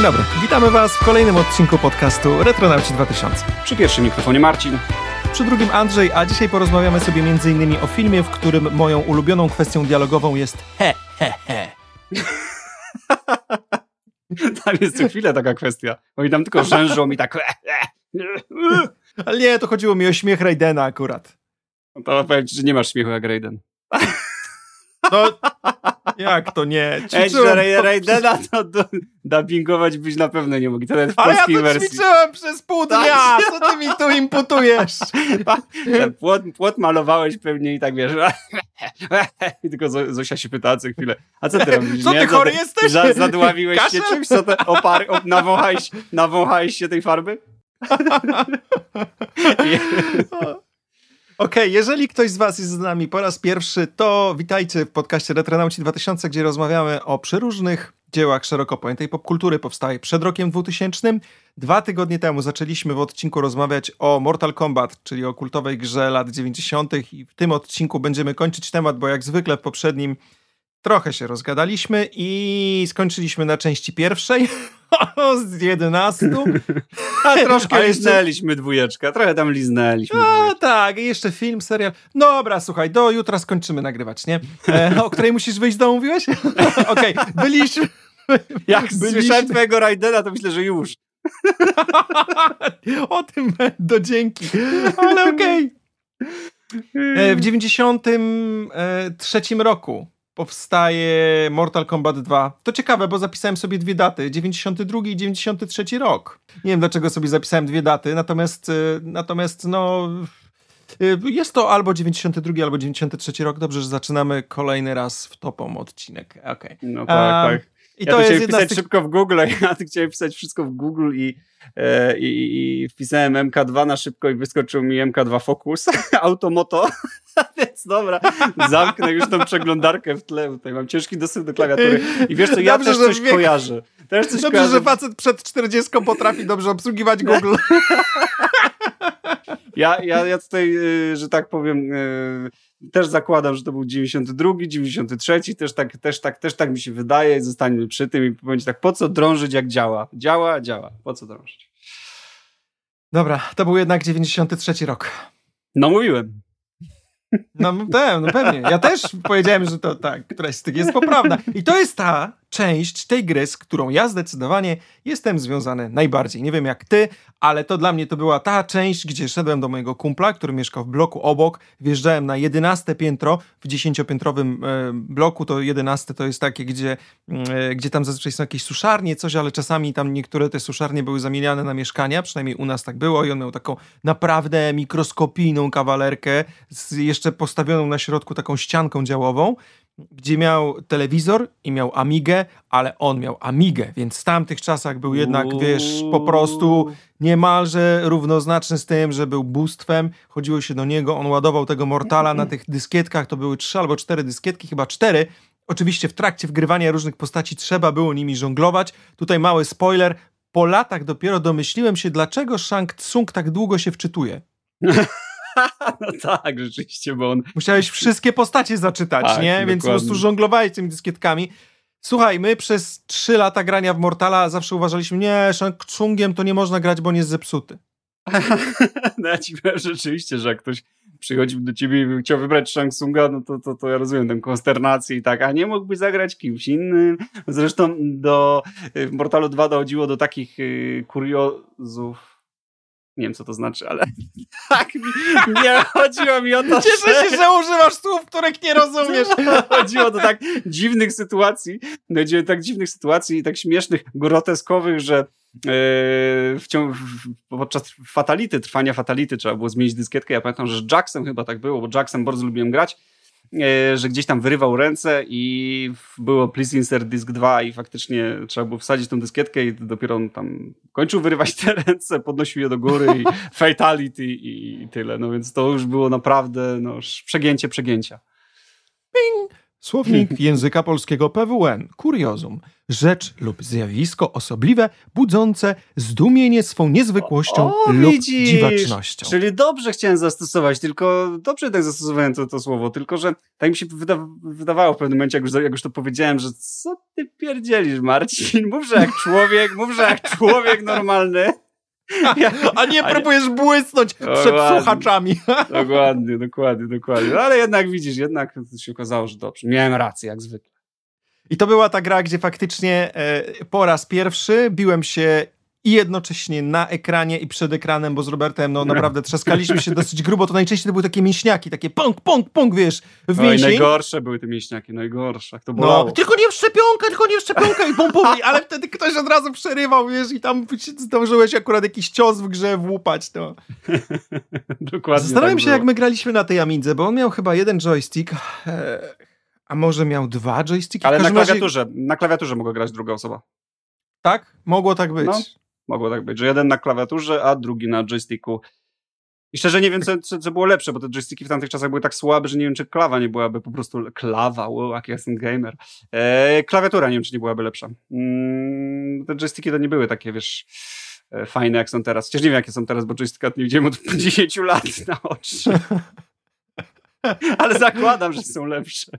Dzień dobry, witamy Was w kolejnym odcinku podcastu Retronauci 2000. Przy pierwszym mikrofonie Marcin. Przy drugim Andrzej, a dzisiaj porozmawiamy sobie m.in. o filmie, w którym moją ulubioną kwestią dialogową jest he, he, he. Tam jest co chwilę taka kwestia. Oni tam tylko rzężą i tak... Ale nie, to chodziło mi o śmiech Raidena akurat. No to powiem ci, że nie masz śmiechu jak Raiden. No, jak to nie? Ćwiczyłem to Raidena to do, dubbingować byś na pewno nie mógł. To nawet w Ale ja to wersji. ćwiczyłem przez pół Tak. dnia! Co ty mi tu imputujesz? Ten płot, płot malowałeś pewnie i tak wiesz. I tylko Zo- Zosia się pyta co chwilę. A co ty robisz? Co ty nie? chory jesteś? za- Zadławiłeś się Kaszel? czymś? Co te, opar, op, nawąchałeś, nawąchałeś się tej farby? Okej, jeżeli ktoś z Was jest z nami po raz pierwszy, to witajcie w podcaście Retronauci 2000, gdzie rozmawiamy o przeróżnych dziełach szeroko pojętej popkultury. Powstaje przed rokiem 2000. Dwa tygodnie temu zaczęliśmy w odcinku rozmawiać o Mortal Kombat, czyli o kultowej grze lat 90. i w tym odcinku będziemy kończyć temat, bo jak zwykle w poprzednim trochę się rozgadaliśmy i skończyliśmy na części pierwszej z 11. A troszkę A liznęliśmy dwójeczkę, trochę tam liznęliśmy. A tak, i jeszcze film, serial. Dobra, słuchaj, do jutra skończymy nagrywać, nie? E, o której musisz wyjść z domu, mówiłeś? Okej, byliśmy... Jak byliśmy- słyszałem twojego Raidena, to myślę, że już. o tym do dzięki. Ale okej. E, W 93 roku powstaje Mortal Kombat 2. To ciekawe, bo zapisałem sobie dwie daty, 92 i 93 rok. Nie wiem, dlaczego sobie zapisałem dwie daty, natomiast, e, natomiast no... e, Jest to albo 92, albo 93 rok. Dobrze, że zaczynamy kolejny raz w topom odcinek. Okej. No tak, Em, tak. I ja to jest jedna wpisać tych... szybko w Google, ja tu chciałem wpisać wszystko w Google i, e, i, i wpisałem MK2 na szybko i wyskoczył mi MK2 Focus, Automoto, więc dobra, zamknę już tą przeglądarkę w tle, tutaj mam ciężki dostęp do klawiatury i wiesz co, ja Dobrze, też coś wiek- kojarzę. Też coś Dobrze, kojarzę. że facet przed 40 potrafi dobrze obsługiwać Google. Ja, ja, ja tutaj, y, że tak powiem, y, też zakładam, że to był 92, 93, też tak, też tak, też tak mi się wydaje, zostańmy przy tym i ci tak, po co drążyć jak działa? Działa, działa, po co drążyć? Dobra, to był jednak 93 rok. No mówiłem. No, pe- no pewnie. Ja też powiedziałem, że to tak, któraś z tych jest poprawna. I to jest ta część tej gry, z którą ja zdecydowanie jestem związany najbardziej. Nie wiem jak ty, ale to dla mnie to była ta część, gdzie szedłem do mojego kumpla, który mieszkał w bloku obok, wjeżdżałem na 11 piętro, w 10-piętrowym e, bloku, to 11 to jest takie, gdzie, e, gdzie tam zazwyczaj są jakieś suszarnie, coś, ale czasami tam niektóre te suszarnie były zamieniane na mieszkania, przynajmniej u nas tak było i on miał taką naprawdę mikroskopijną kawalerkę jeszcze postawioną na środku taką ścianką działową, gdzie miał telewizor i miał Amigę, ale on miał Amigę, więc w tamtych czasach był jednak, wiesz, po prostu niemalże równoznaczny z tym, że był bóstwem. Chodziło się do niego, on ładował tego Mortala na tych dyskietkach, to były trzy albo cztery dyskietki, chyba cztery. Oczywiście w trakcie wgrywania różnych postaci trzeba było nimi żonglować. Tutaj mały spoiler. Po latach dopiero domyśliłem się, dlaczego Shang Tsung tak długo się wczytuje. No tak, rzeczywiście, bo on... Musiałeś wszystkie postacie zaczytać, Tak, nie? Więc po dokładnie. prostu żonglowałeś tymi dyskietkami. Słuchaj, my przez trzy lata grania w Mortala zawsze uważaliśmy, nie, Shang Tsungiem to nie można grać, bo on jest zepsuty. No ja ci powiem rzeczywiście, że jak ktoś przychodził do ciebie i chciał wybrać Shang Tsunga, no to, to, to ja rozumiem tę konsternację i tak, a nie mógłby zagrać kimś innym. Zresztą do y, w Mortalu 2 dochodziło do takich y, kuriozów. Nie wiem, co to znaczy, ale tak, mi- nie chodziło mi o to, Cieszę się, że używasz słów, których nie rozumiesz. Chodziło do tak dziwnych sytuacji, do tak dziwnych sytuacji i tak śmiesznych, groteskowych, że e, w ciągu, podczas fatality, trwania fatality trzeba było zmienić dyskietkę. Ja pamiętam, że z Jacksem chyba tak było, bo Jacksem bardzo lubiłem grać, że gdzieś tam wyrywał ręce i było please insert disk 2 i faktycznie trzeba było wsadzić tą dyskietkę i dopiero on tam kończył wyrywać te ręce, podnosił je do góry i fatality i, i tyle. No więc to już było naprawdę no, przegięcie przegięcia. Słownik języka polskiego PWN. Kuriozum. Rzecz lub zjawisko osobliwe, budzące zdumienie swą niezwykłością O, lub widzisz! dziwacznością. Czyli dobrze chciałem zastosować, tylko dobrze tak zastosowałem to, to słowo, tylko że tak mi się wyda wydawało w pewnym momencie, jak już, jak już to powiedziałem, że co ty pierdzielisz, Marcin? Mów, że jak człowiek, mów, że jak człowiek normalny. A nie A nie- próbujesz błysnąć O, przed słuchaczami. dokładnie, dokładnie, dokładnie. No, ale jednak widzisz, jednak się okazało, że dobrze. Miałem rację, jak zwykle. I to była ta gra, gdzie faktycznie e, po raz pierwszy biłem się i jednocześnie na ekranie i przed ekranem, bo z Robertem no naprawdę trzaskaliśmy się dosyć grubo, to najczęściej to były takie mięśniaki, takie pąk, pąk, pąk, wiesz, w No i mięsień. najgorsze były te mięśniaki, najgorsze. Jak to No, bolało. tylko nie w szczepionkę, tylko nie w szczepionkę i bum, bum, i- ale wtedy ktoś od razu przerywał, wiesz, i tam zdążyłeś akurat jakiś cios w grze włapać, to. Dokładnie Zastanawiam tak się, jak było. my graliśmy na tej Amidze, bo on miał chyba jeden joystick, e, a może miał dwa joysticki? Ale na każdym razie- klawiaturze, na klawiaturze mogła grać druga osoba. Tak? Mogło tak być. No. Mogło tak być, że jeden na klawiaturze, a drugi na joysticku. I szczerze nie wiem, co, co, było lepsze, bo te joysticki w tamtych czasach były tak słabe, że nie wiem, czy klawa nie byłaby po prostu klawa, wow, jaki jestem gamer. E, klawiatura nie wiem, czy nie byłaby lepsza. Mm, te joysticki to nie były takie, wiesz, e, fajne jak są teraz. Chociaż nie wiem, jakie są teraz, bo joysticka nie widziałem od 10 lat na oczy. Ale zakładam, że są lepsze.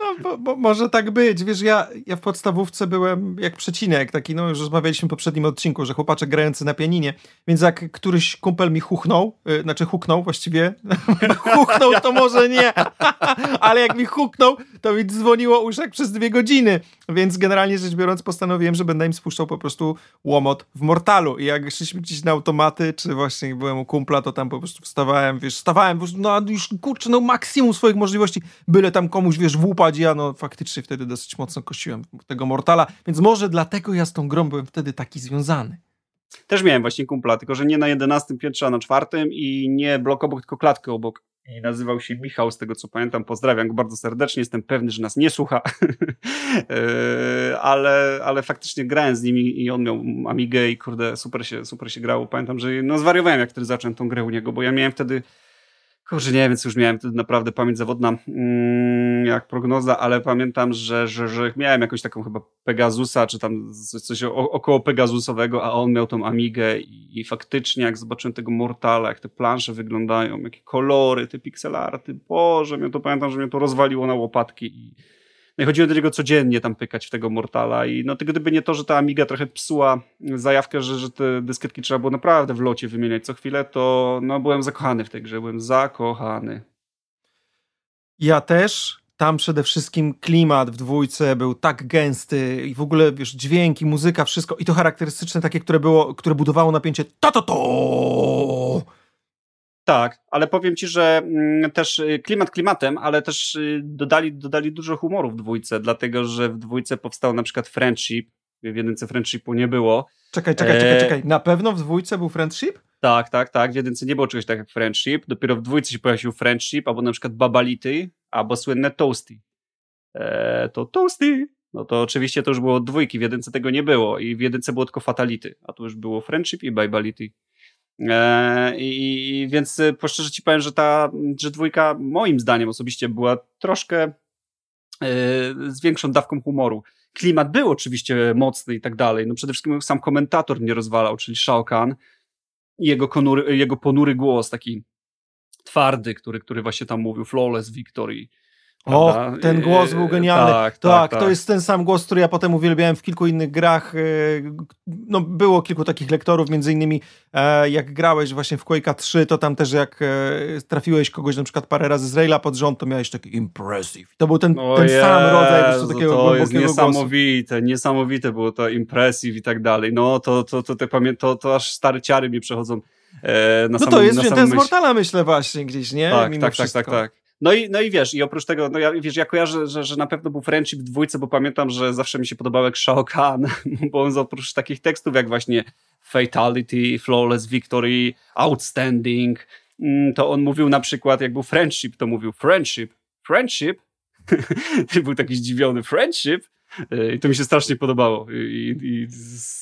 No, bo, bo może tak być. Wiesz, ja, ja w podstawówce byłem jak przecinek, taki, no już rozmawialiśmy w poprzednim odcinku, że chłopaczek grający na pianinie, więc jak któryś kumpel mi huchnął, y, znaczy huknął właściwie, huchnął to może nie, ale jak mi huknął, to mi dzwoniło uszek przez dwie godziny, więc generalnie rzecz biorąc postanowiłem, że będę im spuszczał po prostu łomot w mortalu. I jak szliśmy gdzieś na automaty, czy właśnie byłem u kumpla, to tam po prostu wstawałem, wiesz, prostu, no już kurczę, no maksimum swoich możliwości, byle tam komuś, wiesz, ja no faktycznie wtedy dosyć mocno kościłem tego mortala, więc może dlatego ja z tą grą byłem wtedy taki związany. Też miałem właśnie kumpla, tylko że nie na 11 piętrze, a na czwartym i nie blok obok, tylko klatkę obok. I nazywał się Michał, z tego co pamiętam. Pozdrawiam go bardzo serdecznie. Jestem pewny, że nas nie słucha. Yy, ale, ale faktycznie grałem z nim i on miał Amigę i kurde, super się, super się grało. Pamiętam, że no zwariowałem, jak wtedy zacząłem tą grę u niego, bo ja miałem wtedy Kurczę, nie wiem, co już miałem naprawdę pamięć zawodna, mm, jak prognoza, ale pamiętam, że, że, że miałem jakąś taką chyba Pegasusa, czy tam coś, około Pegasusowego, a on miał tą Amigę i, i faktycznie jak zobaczyłem tego Mortala, jak te plansze wyglądają, jakie kolory, te pixelarty, Boże, mnie to pamiętam, że mnie to rozwaliło na łopatki i no i chodziłem do niego codziennie tam pykać w tego Mortala i no gdyby nie to, że ta Amiga trochę psuła zajawkę, że, że te dyskietki trzeba było naprawdę w locie wymieniać co chwilę, to no byłem zakochany w tej grze, byłem zakochany. Ja też. Tam przede wszystkim klimat w dwójce był tak gęsty i w ogóle, wiesz, dźwięki, muzyka, wszystko i to charakterystyczne takie, które było, które budowało napięcie to to Tak, ale powiem ci, że mm, też y, klimat klimatem, ale też y, dodali, dodali dużo humoru w dwójce, dlatego że w dwójce powstał na przykład Friendship, w jedynce Friendshipu nie było. Czekaj, czekaj, czekaj, Eee. czekaj. Na pewno w dwójce był friendship? Tak, tak, tak. W jedynce nie było czegoś tak jak Friendship. Dopiero w dwójce się pojawił Friendship, albo na przykład Babality, albo słynne Toasty. Eee, to Toasty. No to oczywiście to już było dwójki, w jedynce tego nie było i w jedynce było tylko Fatality, a tu już było Friendship i Babality. Eee, i, więc y, po szczerze ci powiem, że ta, że dwójka moim zdaniem osobiście była troszkę e, z większą dawką humoru. Klimat był oczywiście mocny i tak dalej. No przede wszystkim sam komentator mnie rozwalał, czyli Shao Kahn i jego, konury, jego ponury głos, taki twardy, który, który właśnie tam mówił Flawless Victory. O, ten głos był Eee, genialny. Tak, Tak, tak, to jest ten sam głos, który ja potem uwielbiałem w kilku innych grach. e, No, było kilku takich lektorów, między innymi e, jak grałeś właśnie w Quake'a 3, to tam też jak e, trafiłeś kogoś na przykład parę razy z Raila pod rząd, to miałeś taki impressive. To był ten, ten sam rodzaj po prostu Jezu, takiego to jest głębokiego głosu. niesamowite, niesamowite było to impressive i tak dalej. No to, to, to, to, to, to aż stare ciary mi przechodzą e, na No to samą, jest wzięte z myśl. Mortala, myślę właśnie gdzieś, nie? Tak, Mimo tak, tak, tak, tak. No i, no i wiesz, i oprócz tego, no ja, wiesz, ja kojarzę, że, że na pewno był friendship w dwójce, bo pamiętam, że zawsze mi się podobał jak Shao Kahn, bo on oprócz takich tekstów jak właśnie Fatality, Flawless Victory, Outstanding, mm, to on mówił na przykład, jak był friendship, to mówił friendship, friendship, był taki zdziwiony, friendship, I to mi się strasznie podobało. I, i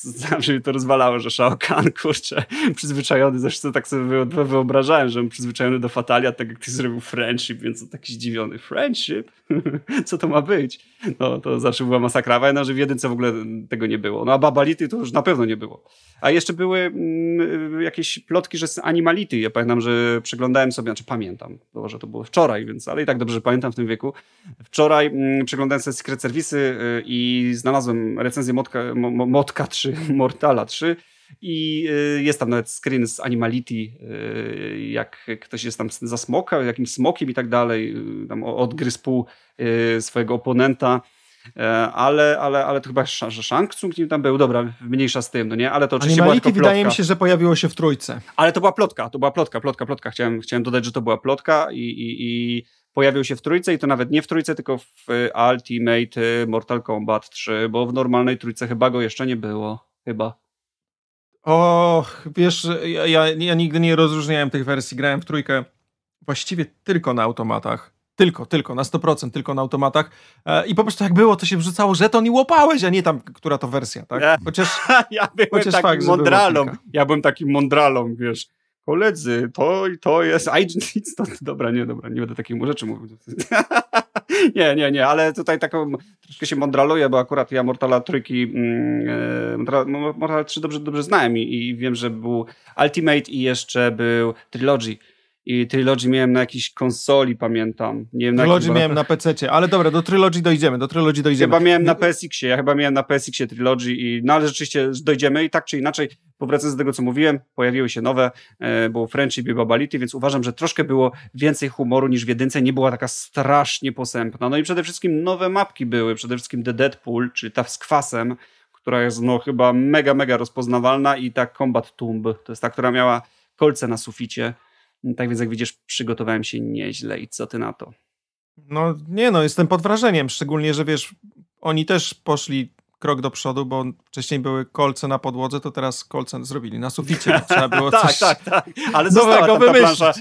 zawsze mi to rozwalało, że Shao Kahn, kurczę, przyzwyczajony, zresztą tak sobie wyobrażałem, że on przyzwyczajony do Fatalia, tak jak ty zrobił Friendship, więc on taki zdziwiony. Friendship? Co to ma być? No, to zawsze była masakra. No, że w jedynce w ogóle tego nie było. No, a Babality to już na pewno nie było. A jeszcze były mm, jakieś plotki, że z Animality. Ja pamiętam, że przeglądałem sobie, znaczy pamiętam, że to było wczoraj, więc, ale i tak dobrze pamiętam w tym wieku. Wczoraj mm, przeglądałem sobie Secret Serwisy y, i znalazłem recenzję Motka, Motka 3, Mortala 3 i y, jest tam nawet screen z Animality, y, jak ktoś jest tam za smoka, jakimś smokiem i tak dalej, tam odgryzł pół swojego oponenta E, ale, ale, ale to chyba że Shang Tsung tam był, dobra, mniejsza z tym, no nie, ale to oczywiście Animality była tylko wydaje mi się, że pojawiło się w trójce. Ale to była plotka, to była plotka, plotka, plotka, chciałem, chciałem dodać, że to była plotka i, i, i pojawił się w trójce i to nawet nie w trójce, tylko w Ultimate Mortal Kombat 3, bo w normalnej trójce chyba go jeszcze nie było, chyba. O, wiesz, ja, ja, ja nigdy nie rozróżniałem tych wersji, grałem w trójkę właściwie tylko na automatach. Tylko, tylko, na 100%, tylko na automatach. E, I po prostu jak było, to się wrzucało żeton i łopałeś, a nie tam, która to wersja, tak? Chociaż, ja byłem chociaż takim fakt, mądralą. Ja byłem takim mądralą, wiesz. Koledzy, to i to jest. I nic to, dobra, nie, dobra, nie będę takiej rzeczy mówił. nie, nie, nie, ale tutaj taką troszkę się mądraluję, bo akurat ja Mortala trójki, mm, e, Mortal 3 dobrze, dobrze znałem i, i wiem, że był Ultimate i jeszcze był Trilogy i Trilogy miałem na jakiejś konsoli, pamiętam. Nie wiem, Trilogy na miałem na PC, ale dobra, do Trilogy dojdziemy, do Trilogy dojdziemy. Chyba miałem na PSX-ie, ja chyba miałem na PSX-ie Trilogy, i, no ale rzeczywiście dojdziemy i tak czy inaczej, powracając do tego, co mówiłem, pojawiły się nowe, e, było Friendship i Babality, więc uważam, że troszkę było więcej humoru niż w jedynce, nie była taka strasznie posępna. No i przede wszystkim nowe mapki były, przede wszystkim The Deadpool, czyli ta z kwasem, która jest no chyba mega, mega rozpoznawalna i ta Combat Tomb, to jest ta, która miała kolce na suficie, tak więc jak widzisz, przygotowałem się nieźle i co ty na to? No nie no, jestem pod wrażeniem, szczególnie, że wiesz, oni też poszli krok do przodu, bo wcześniej były kolce na podłodze, to teraz kolce zrobili na suficie. Trzeba było tak, coś tak, tak. Ale została ta, ta plansza.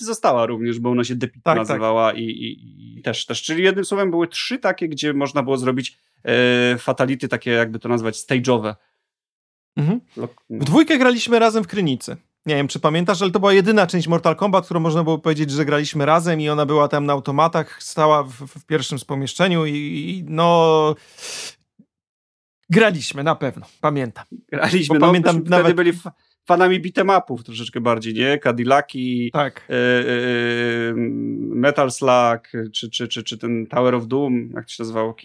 Została również, bo ona się The Pit tak, tak. nazywała tak. I, i, i, też, też. Czyli jednym słowem były trzy takie, gdzie można było zrobić e, fatality, takie jakby to nazwać, stage'owe. Mhm. W dwójkę graliśmy razem w Krynicy. Nie wiem, czy pamiętasz, ale to była jedyna część Mortal Kombat, którą można było powiedzieć, że graliśmy razem i ona była tam na automatach, stała w, w pierwszym z pomieszczeniu i, i, no... Graliśmy, na pewno, pamiętam. Graliśmy, Bo no, pamiętam nawet... wtedy byli fanami beatemapów troszeczkę bardziej, nie? Cadillaki, tak. E, e, e Metal Slug, czy, czy, czy, czy ten Tower of Doom, jak to się nazywało?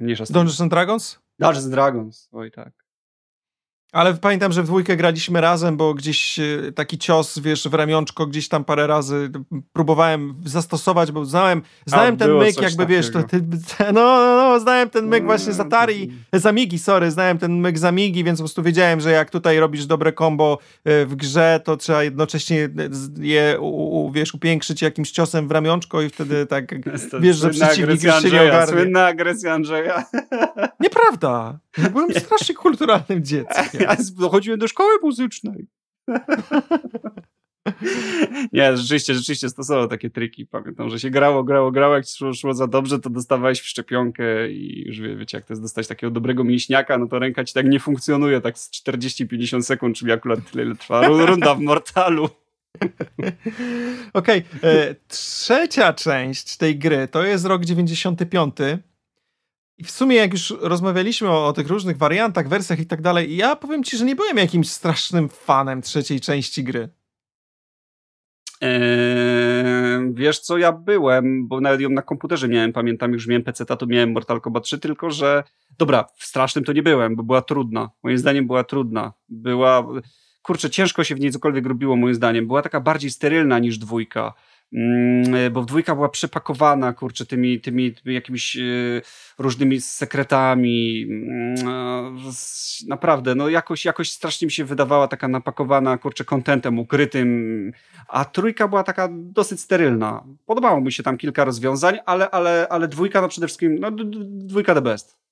Mniejsza Dungeons and Dragons? Dungeons and Dragons, oj tak. Ale pamiętam, że w dwójkę graliśmy razem, bo gdzieś e, taki cios, wiesz, w ramionczko gdzieś tam parę razy próbowałem zastosować, bo znałem, znałem A, ten myk, jakby wiesz, to, ty, no, no, no, znałem ten myk właśnie z Atari, z Amigi, sorry, znałem ten myk z Amigi, więc po prostu wiedziałem, że jak tutaj robisz dobre combo e, w grze, to trzeba jednocześnie je, u, u, wiesz, upiększyć jakimś ciosem w ramionczko i wtedy tak, wiesz, że przeciwnik już się nie ogarnie. Słynna agresja Andrzeja. Nieprawda. Byłem strasznie kulturalnym dzieckiem. Ja chodziłem do szkoły muzycznej. Nie, rzeczywiście, rzeczywiście stosował takie triki. Pamiętam, że się grało, grało, grało, jak szło, szło za dobrze, to dostawałeś w szczepionkę i już wie, wiecie, jak to jest dostać takiego dobrego mięśniaka, no to ręka ci tak nie funkcjonuje tak z 40-50 sekund, czyli akurat tyle, ile trwa runda w Mortalu. Okej, okay. E, trzecia część tej gry to jest rok 95 i w sumie, jak już rozmawialiśmy o, o, tych różnych wariantach, wersjach i tak dalej, ja powiem ci, że nie byłem jakimś strasznym fanem trzeciej części gry. Eee, wiesz co, ja byłem, bo nawet ją na komputerze miałem, pamiętam, już miałem PC, to miałem Mortal Kombat 3, tylko że, dobra, w strasznym to nie byłem, bo była trudna. Moim zdaniem była trudna. Była, kurczę, ciężko się w niej cokolwiek robiło, moim zdaniem. Była taka bardziej sterylna niż dwójka. Mm, bo dwójka była przepakowana, kurczę, tymi, tymi, tymi jakimiś e, różnymi sekretami. Mm, e, naprawdę, no jakoś, jakoś strasznie mi się wydawała taka napakowana, kurczę, kontentem ukrytym, a trójka była taka dosyć sterylna. Podobało mi się tam kilka rozwiązań, ale, ale, ale dwójka no przede wszystkim, no dwójka the best.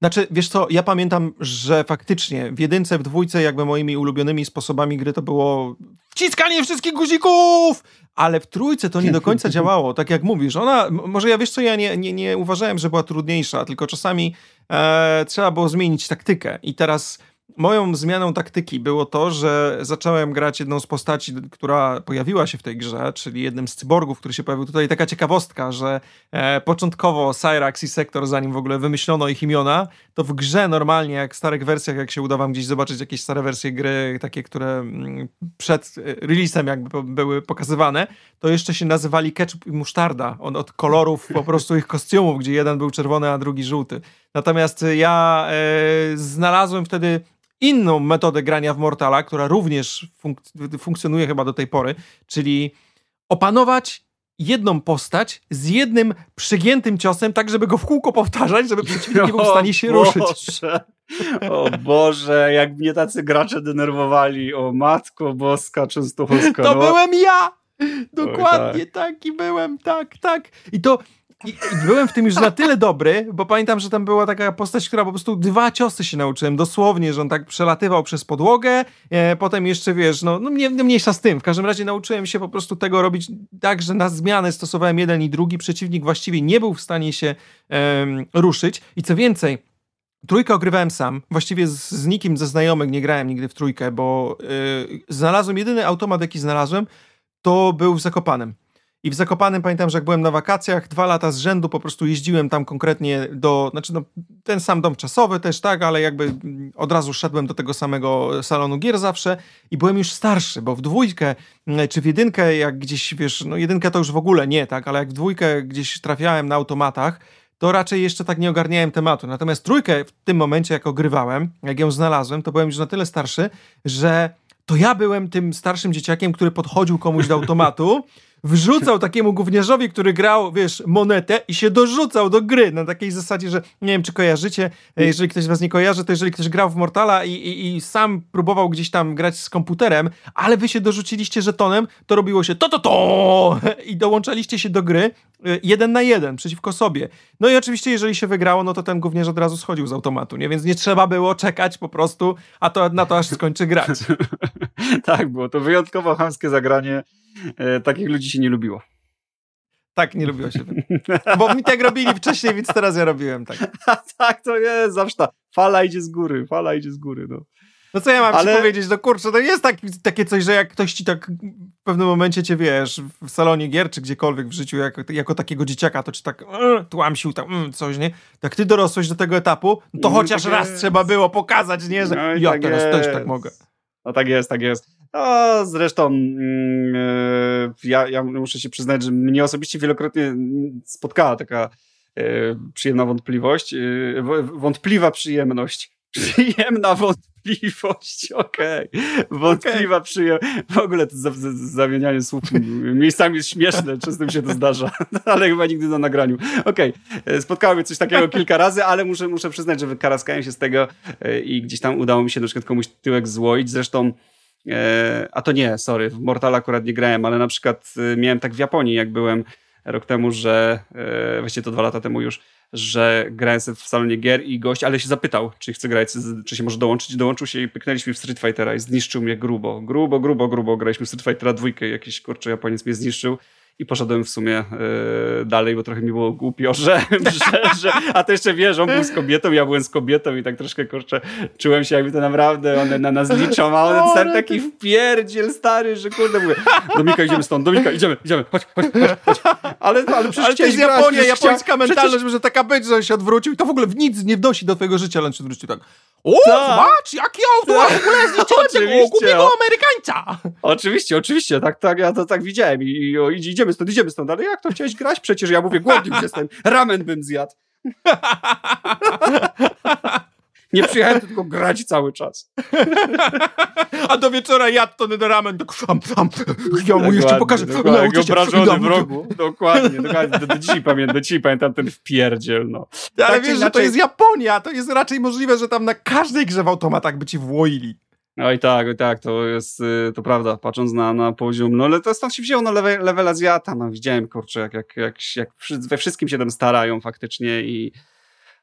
Znaczy, wiesz co, ja pamiętam, że faktycznie w jedynce, w dwójce jakby moimi ulubionymi sposobami gry to było wciskanie wszystkich guzików! Ale w trójce to nie do końca działało, tak jak mówisz. Ona, może ja wiesz co, ja nie, nie, nie uważałem, że była trudniejsza, tylko czasami e, trzeba było zmienić taktykę. I teraz moją zmianą taktyki było to, że zacząłem grać jedną z postaci, która pojawiła się w tej grze, czyli jednym z cyborgów, który się pojawił. Tutaj taka ciekawostka, że e, początkowo Cyrax i Sektor, zanim w ogóle wymyślono ich imiona, to w grze normalnie, jak w starych wersjach, jak się uda wam gdzieś zobaczyć jakieś stare wersje gry, takie, które mm, przed e, releasem jakby były pokazywane, to jeszcze się nazywali ketchup i musztarda, od, od kolorów po prostu ich kostiumów, gdzie jeden był czerwony, a drugi żółty. Natomiast ja e, znalazłem wtedy inną metodę grania w Mortala, która również funk funkcjonuje chyba do tej pory, czyli opanować jedną postać z jednym przygiętym ciosem, tak żeby go w kółko powtarzać, żeby przeciwnik nie był w stanie się Boże. ruszyć. O Boże, jak mnie tacy gracze denerwowali. O matko boska częstochowska. To no. byłem ja! Dokładnie, Oj, taki byłem, tak, tak. I to i, I byłem w tym już na tyle dobry, bo pamiętam, że tam była taka postać, która po prostu dwa ciosy się nauczyłem, dosłownie, że on tak przelatywał przez podłogę, e, potem jeszcze, wiesz, no, no mnie, mniejsza z tym. W każdym razie nauczyłem się po prostu tego robić tak, że na zmianę stosowałem jeden i drugi, przeciwnik właściwie nie był w stanie się em, ruszyć i co więcej, Trójkę ogrywałem sam. Właściwie z, z nikim ze znajomych nie grałem nigdy w trójkę, bo yy, znalazłem, jedyny automat, jaki znalazłem, to był w Zakopanem. I w Zakopanem pamiętam, że jak byłem na wakacjach, dwa lata z rzędu po prostu jeździłem tam konkretnie do, znaczy no, ten sam dom czasowy też, tak, ale jakby mm, od razu szedłem do tego samego salonu gier zawsze i byłem już starszy, bo w dwójkę mm, czy w jedynkę, jak gdzieś, wiesz, no jedynkę to już w ogóle nie, tak, ale jak w dwójkę gdzieś trafiałem na automatach, to raczej jeszcze tak nie ogarniałem tematu. Natomiast trójkę w tym momencie, jak ogrywałem, jak ją znalazłem, to byłem już na tyle starszy, że to ja byłem tym starszym dzieciakiem, który podchodził komuś do automatu wrzucał takiemu gówniarzowi, który grał, wiesz, monetę i się dorzucał do gry na takiej zasadzie, że nie wiem, czy kojarzycie, e, jeżeli ktoś z was nie kojarzy, to jeżeli ktoś grał w Mortala i, i, i sam próbował gdzieś tam grać z komputerem, ale wy się dorzuciliście żetonem, to robiło się to, to, to i dołączaliście się do gry e, jeden na jeden przeciwko sobie. No i oczywiście, jeżeli się wygrało, no to ten gówniarz od razu schodził z automatu, nie? Więc nie trzeba było czekać po prostu, a to na to aż skończy grać. tak, było to wyjątkowo chamskie zagranie takich ludzi się nie lubiło. Tak, nie lubiło się. Bo mi tak robili wcześniej, więc teraz ja robiłem tak. tak, to jest zawsze ta fala idzie z góry, fala idzie z góry, no. No co ja mam Ale... ci powiedzieć, no kurczę, to jest tak, takie coś, że jak ktoś ci tak w pewnym momencie cię, wiesz, w salonie gier, czy gdziekolwiek w życiu, jako, jako takiego dzieciaka, to ci tak yy, tłamsił tam yy, coś, nie? Tak ty dorosłeś do tego etapu, no to no, chociaż tak raz jest. trzeba było pokazać, nie? Że no ja tak teraz jest. też tak mogę. No tak jest, tak jest. No, zresztą yy, ja, ja muszę się przyznać, że mnie osobiście wielokrotnie spotkała taka yy, przyjemna wątpliwość, yy, wątpliwa przyjemność. Przyjemna wątpliwość, okej. Okay. Wątpliwa okay. przyjemność. W ogóle to zamienianie słów miejscami jest śmieszne, często mi się to zdarza, ale chyba nigdy na nagraniu. Okej, okay. spotkało mnie coś takiego kilka razy, ale muszę, muszę przyznać, że wykaraskałem się z tego i gdzieś tam udało mi się na przykład komuś tyłek złoić. Zresztą E, a to nie, sorry, w Mortal akurat nie grałem, ale na przykład e, miałem tak w Japonii, jak byłem rok temu, że e, właściwie to dwa lata temu już, że grałem w salonie gier i gość, ale się zapytał, czy chce grać, czy się może dołączyć. Dołączył się i pyknęliśmy w Street Fightera i zniszczył mnie grubo. Grubo, grubo, grubo. Graliśmy w Street Fightera dwójkę, jakiś kurczę Japoniec mnie zniszczył i poszedłem w sumie yy, dalej, bo trochę mi było głupio, że, że, że, a to jeszcze wiesz, on był z kobietą, ja byłem z kobietą i tak troszkę, kurczę, czułem się jakby to naprawdę one na nas liczą, a one ten taki wpierdziel stary, że kurde mówię, Domika idziemy stąd, Domika idziemy, idziemy, chodź, chodź, chodź. Ale, ale przecież ale to jest Japonia, japońska mentalność, przecież... że taka być, że się odwrócił i to w ogóle w nic nie wnosi do twojego życia, ale on się odwrócił tak, o, tak. zobacz, jaki auto, w ogóle zniszczyłem tego głupiego Amerykańca. Oczywiście, oczywiście, tak, tak, ja to tak widziałem i, i, i idziemy stąd, idziemy stąd, ale jak to chciałeś grać? Przecież ja mówię, głodny już jestem, ramen bym zjadł. Nie przyjechałem tylko grać cały czas. A do wieczora jadł to do ramen, tak szam, szam. Ja mu jeszcze pokażę. Dokładnie, obrażony w rogu. Dokładnie, dokładnie. Do, do, dzisiaj pamiętam, do dzisiaj pamiętam ten wpierdziel, no. Ale tak wiesz, że to jest Japonia, to jest raczej możliwe, że tam na każdej grze w automatach by ci włoili. Oj tak, oj tak, to jest, y, to prawda, patrząc na, na poziom, no ale to stąd się wzięło, no level, level Azjata, no widziałem, kurczę, jak, jak, jak, jak we wszystkim się tam starają faktycznie i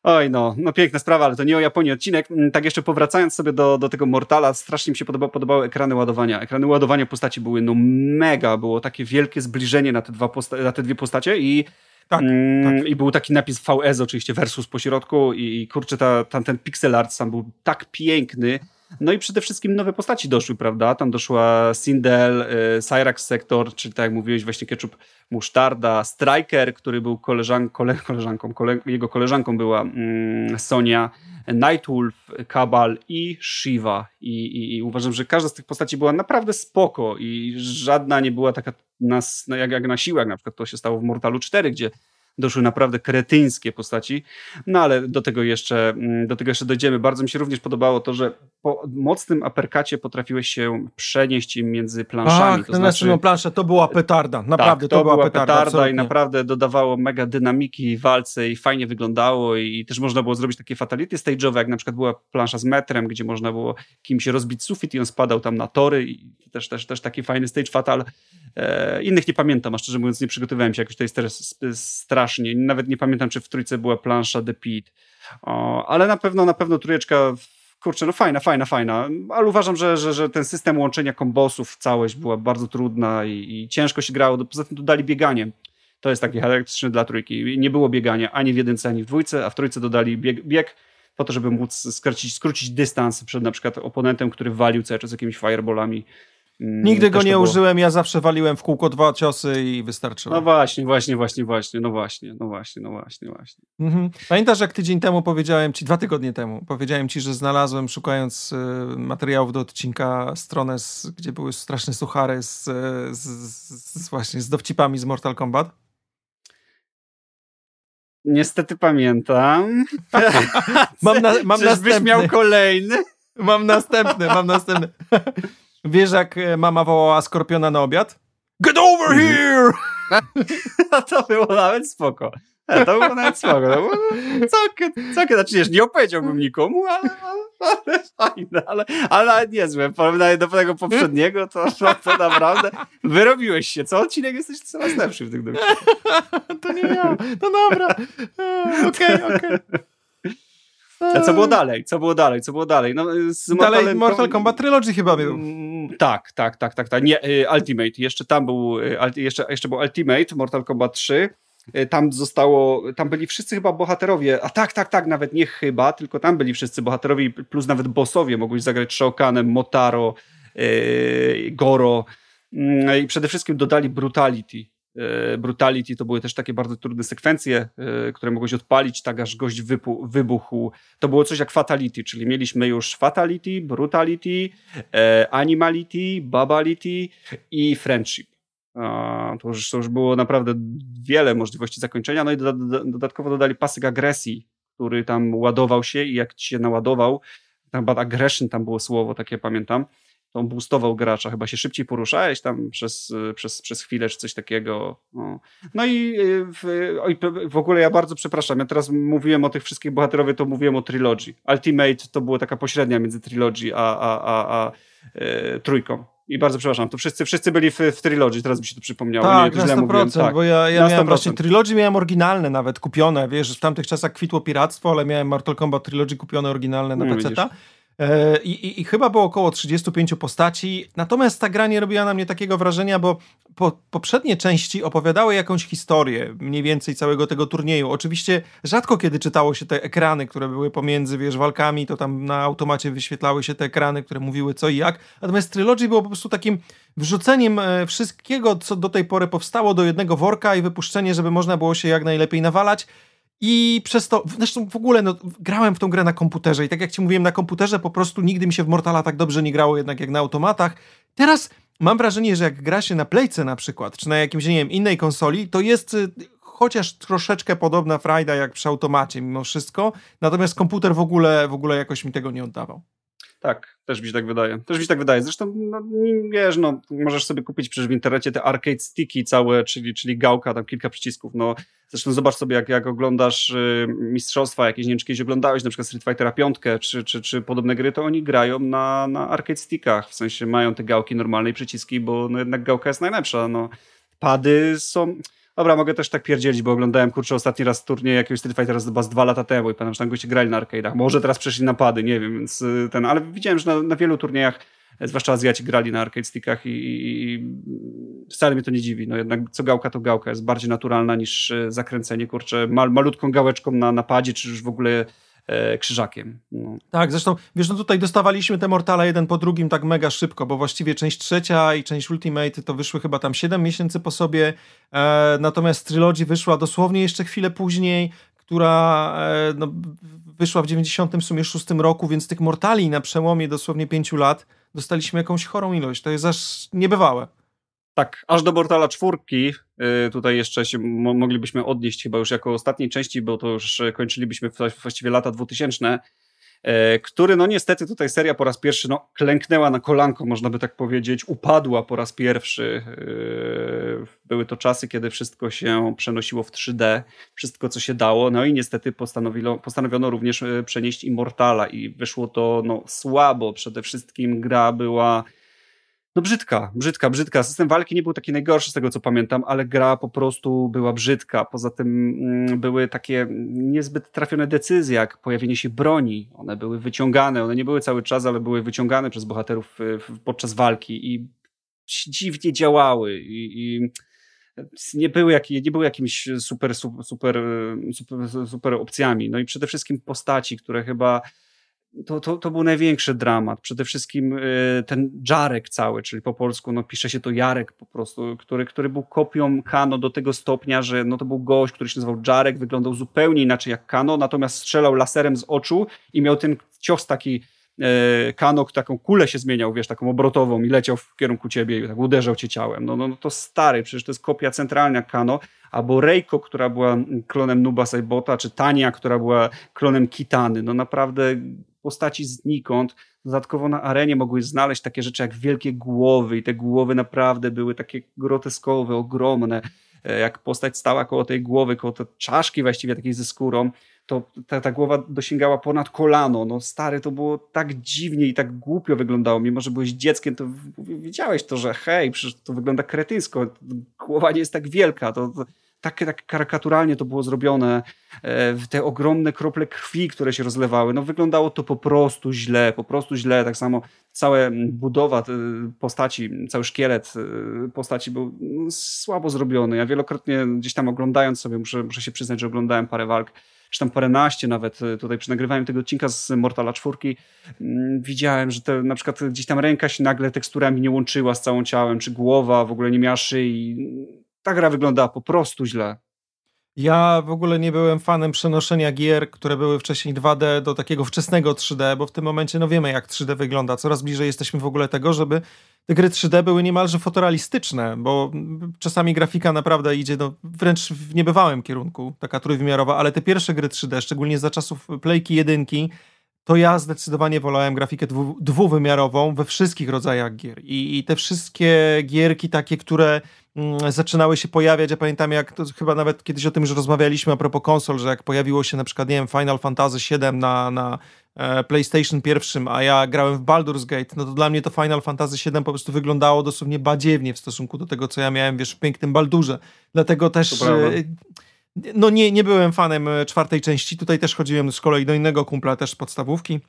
Oj, no, no piękna sprawa, ale to nie o Japonii odcinek. Mm, tak jeszcze powracając sobie do, do tego Mortala, strasznie mi się podoba, podobały ekrany ładowania. Ekrany ładowania postaci były no mega, było takie wielkie zbliżenie na te, dwa posta- na te dwie postacie i tak, mm, tak. I był taki napis VS oczywiście versus po środku i, i kurczę, ta, tam ten pixel art tam był tak piękny. No i przede wszystkim nowe postaci doszły, prawda? Tam doszła Sindel, y, Cyrax Sector, czy tak jak mówiłeś, właśnie Ketchup Musztarda, Striker, który był koleżan, kole, koleżanką, kole, jego koleżanką była mm, Sonia, Nightwolf, Kabal i Shiva. I, i, I, uważam, że każda z tych postaci była naprawdę spoko i żadna nie była taka nas, jak, jak na jak na przykład to się stało w Mortalu 4, gdzie doszły naprawdę kretyńskie postaci. No ale do tego jeszcze, mm, do tego jeszcze dojdziemy. Bardzo mi się również podobało to, że po mocnym aperkacie potrafiłeś się przenieść między planszami. Ach, to znaczy, no plansze to była petarda. Naprawdę tak, to, była, była petarda. petarda i naprawdę dodawało mega dynamiki walce i fajnie wyglądało i też można było zrobić takie fatality stage'owe, jak na przykład była plansza z metrem, gdzie można było kimś rozbić sufit i on spadał tam na tory i też, też, też taki fajny stage fatal. E, innych nie pamiętam, a szczerze mówiąc nie przygotowałem się jakoś tutaj strasznie. Nawet nie pamiętam, czy w trójce była plansza The Pit. O, ale na pewno, na pewno trójeczka kurczę, no fajna, fajna, fajna, ale uważam, że, że, że ten system łączenia kombosów całość była bardzo trudna i, i ciężko się grało, poza tym dodali bieganie. To jest takie charakterystyczne dla trójki. Nie było biegania ani w jedynce, ani w dwójce, a w trójce dodali bieg, bieg po to, żeby móc skrócić, skrócić dystans przed na przykład oponentem, który walił cały czas jakimiś fireballami Nigdy go nie było... użyłem, ja zawsze waliłem w kółko dwa ciosy i wystarczyło. No właśnie, właśnie, właśnie, właśnie, no właśnie, no właśnie, no właśnie, właśnie. Mhm. Pamiętasz, jak tydzień temu powiedziałem ci, dwa tygodnie temu, powiedziałem ci, że znalazłem, szukając y, materiałów do odcinka, stronę, z, gdzie były straszne suchary z, z, z, właśnie z dowcipami z Mortal Kombat? Niestety pamiętam. mam na, mam następny. miał kolejny? Mam następny, mam następny. Wiesz, jak e, mama wołała skorpiona na obiad? Get over mhm. here! No to było nawet spoko. E, to było nawet spoko. To było całkiem, całkiem, znaczy nie opowiedziałbym nikomu, ale, ale fajne, ale, ale niezłe. W porównaniu do tego poprzedniego, to, to, naprawdę wyrobiłeś się. Co odcinek jesteś coraz lepszy w tych To nie ja. No dobra. E, okej, okej. Okay, okay. A co było dalej? Co było dalej? Co było dalej? No, z dalej Mortal Kombat Trilogy chyba był. Mm, tak, tak, tak, tak, tak. Nie, y, Ultimate. Jeszcze tam był, y, jeszcze, jeszcze był Ultimate, Mortal Kombat 3. Y, tam zostało, tam byli wszyscy chyba bohaterowie, a tak, tak, tak, nawet nie chyba, tylko tam byli wszyscy bohaterowie, plus nawet bossowie. Mogłeś zagrać Shokanem, Motaro, Goro mm, i przede wszystkim dodali Brutality E, brutality to były też takie bardzo trudne sekwencje, e, które mogłeś odpalić, tak aż gość wybuchł. To było coś jak Fatality, czyli mieliśmy już Fatality, Brutality, e, Animality, Babality i Friendship. To już, to już było naprawdę wiele możliwości zakończenia, no i dodatkowo dodali pasek agresji, który tam ładował się i jak ci się naładował, tam bad aggression tam było słowo, takie pamiętam, on boostował gracza, chyba się szybciej poruszałeś tam przez, przez, przez chwilę, czy coś takiego. No, no i w, w ogóle ja bardzo przepraszam, ja teraz mówiłem o tych wszystkich bohaterowie, to mówiłem o Trilogy. Ultimate to była taka pośrednia między Trilogy a, a, a, a e, trójką. I bardzo przepraszam, to wszyscy, wszyscy byli w, w Trilogy, teraz mi się to przypomniało. Tak, nie, na 100%, mówiłem. tak, bo ja, ja miałem właśnie Trilogy, miałem oryginalne nawet kupione, wiesz, w tamtych czasach kwitło piractwo, ale miałem Mortal Kombat Trilogy kupione oryginalne na PC. E, I, i, I, chyba było około 35 postaci. Natomiast ta gra nie robiła na mnie takiego wrażenia, bo po, poprzednie części opowiadały jakąś historię, mniej więcej całego tego turnieju. Oczywiście rzadko kiedy czytało się te ekrany, które były pomiędzy, wiesz, walkami, to tam na automacie wyświetlały się te ekrany, które mówiły co i jak. Natomiast Trilogy było po prostu takim wrzuceniem e, wszystkiego, co do tej pory powstało do jednego worka i wypuszczenie, żeby można było się jak najlepiej nawalać. I przez to, zresztą w ogóle no, grałem w tą grę na komputerze i tak jak ci mówiłem, na komputerze po prostu nigdy mi się w Mortala tak dobrze nie grało jednak jak na automatach. Teraz mam wrażenie, że jak gra się na Playce na przykład, czy na jakimś, nie wiem, innej konsoli, to jest y, chociaż troszeczkę podobna frajda jak przy automacie mimo wszystko, natomiast komputer w ogóle, w ogóle jakoś mi tego nie oddawał. Tak, też mi się tak wydaje. Też mi się tak wydaje. Zresztą, no, wiesz, no, możesz sobie kupić przecież w internecie te arcade sticky całe, czyli, czyli gałka, tam kilka przycisków. No, zresztą zobacz sobie, jak, jak oglądasz y, mistrzostwa jakieś, nie wiem, czy kiedyś oglądałeś na przykład Street Fightera 5 czy, czy, czy podobne gry, to oni grają na, na arcade stickach. W sensie mają te gałki normalnej przyciski, bo no, jednak gałka jest najlepsza. No, pady są Dobra, mogę też tak pierdzielić, bo oglądałem, kurczę, ostatni raz turniej jakiegoś Street Fighter chyba z dwa lata temu i pamiętam, że tam goście grali na arcade'ach. Może teraz przeszli napady, nie wiem, więc y, ten, ale widziałem, że na, na wielu turniejach zwłaszcza Azjaci grali na arcade stickach i, i, wcale mnie to nie dziwi. No jednak co gałka to gałka jest bardziej naturalna niż e, zakręcenie, kurczę, mal, malutką gałeczką na napadzie, czy już w ogóle e, krzyżakiem. No. Tak, zresztą, wiesz, no tutaj dostawaliśmy te Mortala jeden po drugim tak mega szybko, bo właściwie część trzecia i część Ultimate to wyszły chyba tam 7 miesięcy po sobie, e, natomiast Trilogy wyszła dosłownie jeszcze chwilę później, która e, no, wyszła w 90 w sumie 6 roku, więc tych Mortali na przełomie dosłownie 5 lat dostaliśmy jakąś chorą ilość. To jest aż niebywałe. Tak, aż do Mortala czwórki, y, tutaj jeszcze się moglibyśmy odnieść chyba już jako ostatniej części, bo to już kończylibyśmy właściwie lata 2000, E, który no niestety tutaj seria po raz pierwszy no, klęknęła na kolanko, można by tak powiedzieć, upadła po raz pierwszy. Były to czasy, kiedy wszystko się przenosiło w 3D, wszystko co się dało, no i niestety postanowiono, postanowiono również przenieść Immortala i wyszło to no, słabo. Przede wszystkim gra była no brzydka, brzydka, brzydka. System walki nie był taki najgorszy z tego, co pamiętam, ale gra po prostu była brzydka. Poza tym mm, były takie niezbyt trafione decyzje, jak pojawienie się broni. One były wyciągane, one nie były cały czas, ale były wyciągane przez bohaterów podczas walki i dziwnie działały i, i nie były, jak, nie były jakimiś super, super, super, super, super opcjami. No i przede wszystkim postaci, które chyba to, to, to był największy dramat. Przede wszystkim y, ten Jarek cały, czyli po polsku no, pisze się to Jarek po prostu, który, który był kopią Kano do tego stopnia, że no, to był gość, który się nazywał Jarek, wyglądał zupełnie inaczej jak Kano, natomiast strzelał laserem z oczu i miał ten cios taki e, Kano, taką kulę się zmieniał, wiesz, taką obrotową i leciał w kierunku ciebie i tak uderzał cię ciałem. No, no, no to stary, przecież to jest kopia centralna Kano, albo Reiko, która była klonem Nuba Saibota, czy Tania, która była klonem Kitany. No naprawdę postaci znikąd. Dodatkowo na arenie mogłeś znaleźć takie rzeczy jak wielkie głowy i te głowy naprawdę były takie groteskowe, ogromne. E, jak postać stała koło tej głowy, koło tej czaszki właściwie takiej ze skórą, to ta, ta głowa dosięgała ponad kolano. No stary, to było tak dziwnie i tak głupio wyglądało. Mimo, że byłeś dzieckiem, to widziałeś to, że hej, przecież to wygląda kretyńsko. Głowa nie jest tak wielka. To, to tak, tak karykaturalnie to było zrobione, e, te ogromne krople krwi, które się rozlewały, no wyglądało to po prostu źle, po prostu źle, tak samo cała budowa postaci, cały szkielet e, postaci był no, słabo zrobiony. Ja wielokrotnie gdzieś tam oglądając sobie, muszę, muszę się przyznać, że oglądałem parę walk, czy tam paręnaście nawet e, tutaj przy nagrywaniu tego odcinka z Mortala 4 mm, widziałem, że te, na przykład gdzieś tam ręka się nagle teksturami nie łączyła z całym ciałem, czy głowa w ogóle nie miała szyi ta gra wyglądała po prostu źle. Ja w ogóle nie byłem fanem przenoszenia gier, które były wcześniej 2D do takiego wczesnego 3D, bo w tym momencie no wiemy jak 3D wygląda. Coraz bliżej jesteśmy w ogóle tego, żeby te gry 3D były niemalże fotorealistyczne, bo czasami grafika naprawdę idzie no, wręcz w niebywałym kierunku, taka trójwymiarowa, ale te pierwsze gry 3D, szczególnie za czasów Playki jedynki, to ja zdecydowanie wolałem grafikę dwu, dwuwymiarową we wszystkich rodzajach gier. I, I, te wszystkie gierki takie, które zaczynały się pojawiać, ja pamiętam jak, to chyba nawet kiedyś o tym już rozmawialiśmy a propos konsol, że jak pojawiło się na przykład, nie wiem, Final Fantasy VII na, na e, PlayStation pierwszym, a ja grałem w Baldur's Gate, no to dla mnie to Final Fantasy VII po prostu wyglądało dosłownie badziewnie w stosunku do tego, co ja miałem, wiesz, w pięknym Baldurze. Dlatego też no nie, nie byłem fanem e, czwartej części. Tutaj też chodziłem z kolei do innego kumpla, też z podstawówki.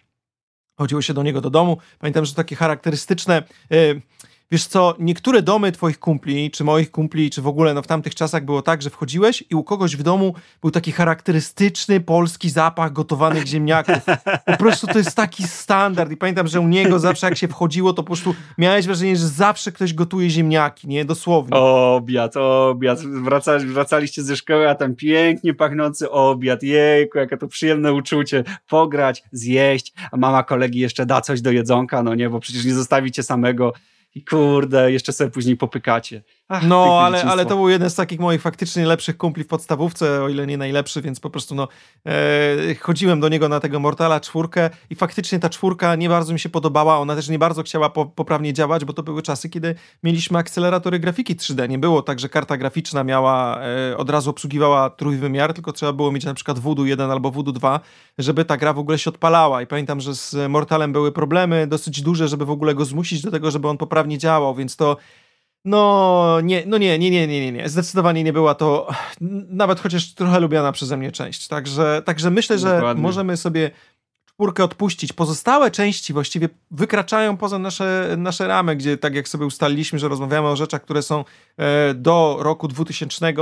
Chodziło się do niego do domu. Pamiętam, że takie charakterystyczne. Yy, Wiesz co, niektóre domy twoich kumpli, czy moich kumpli, czy w ogóle no w tamtych czasach było tak, że wchodziłeś i u kogoś w domu był taki charakterystyczny polski zapach gotowanych ziemniaków. Po prostu to jest taki standard i pamiętam, że u niego zawsze jak się wchodziło, to po prostu miałeś wrażenie, że zawsze ktoś gotuje ziemniaki, nie? Dosłownie. Obiad, obiad. Wraca, wracaliście ze szkoły, a tam pięknie pachnący obiad. Jejku, jakie to przyjemne uczucie. Pograć, zjeść, a mama kolegi jeszcze da coś do jedzonka, no nie, bo przecież nie zostawicie samego i kurde, jeszcze sobie później popykacie. Ach, no, ale, ale to był jeden z takich moich faktycznie lepszych kumpli w podstawówce, o ile nie najlepszy, więc po prostu no, e, chodziłem do niego na tego Mortala czwórkę i faktycznie ta czwórka nie bardzo mi się podobała, ona też nie bardzo chciała po, poprawnie działać, bo to były czasy, kiedy mieliśmy akceleratory grafiki 3D, nie było tak, że karta graficzna miała, e, od razu obsługiwała trójwymiar, tylko trzeba było mieć na przykład Voodoo 1 albo Voodoo 2, żeby ta gra w ogóle się odpalała. I pamiętam, że z Mortalem były problemy dosyć duże, żeby w ogóle go zmusić do tego, żeby on poprawnie działał, więc to No nie, no nie, nie, nie, nie, nie, nie. Zdecydowanie nie była to nawet chociaż trochę lubiana przeze mnie część. Także, także myślę, że Dokładnie. możemy sobie czwórkę odpuścić. Pozostałe części właściwie wykraczają poza nasze, nasze ramy, gdzie tak jak sobie ustaliliśmy, że rozmawiamy o rzeczach, które są e, do roku 2000,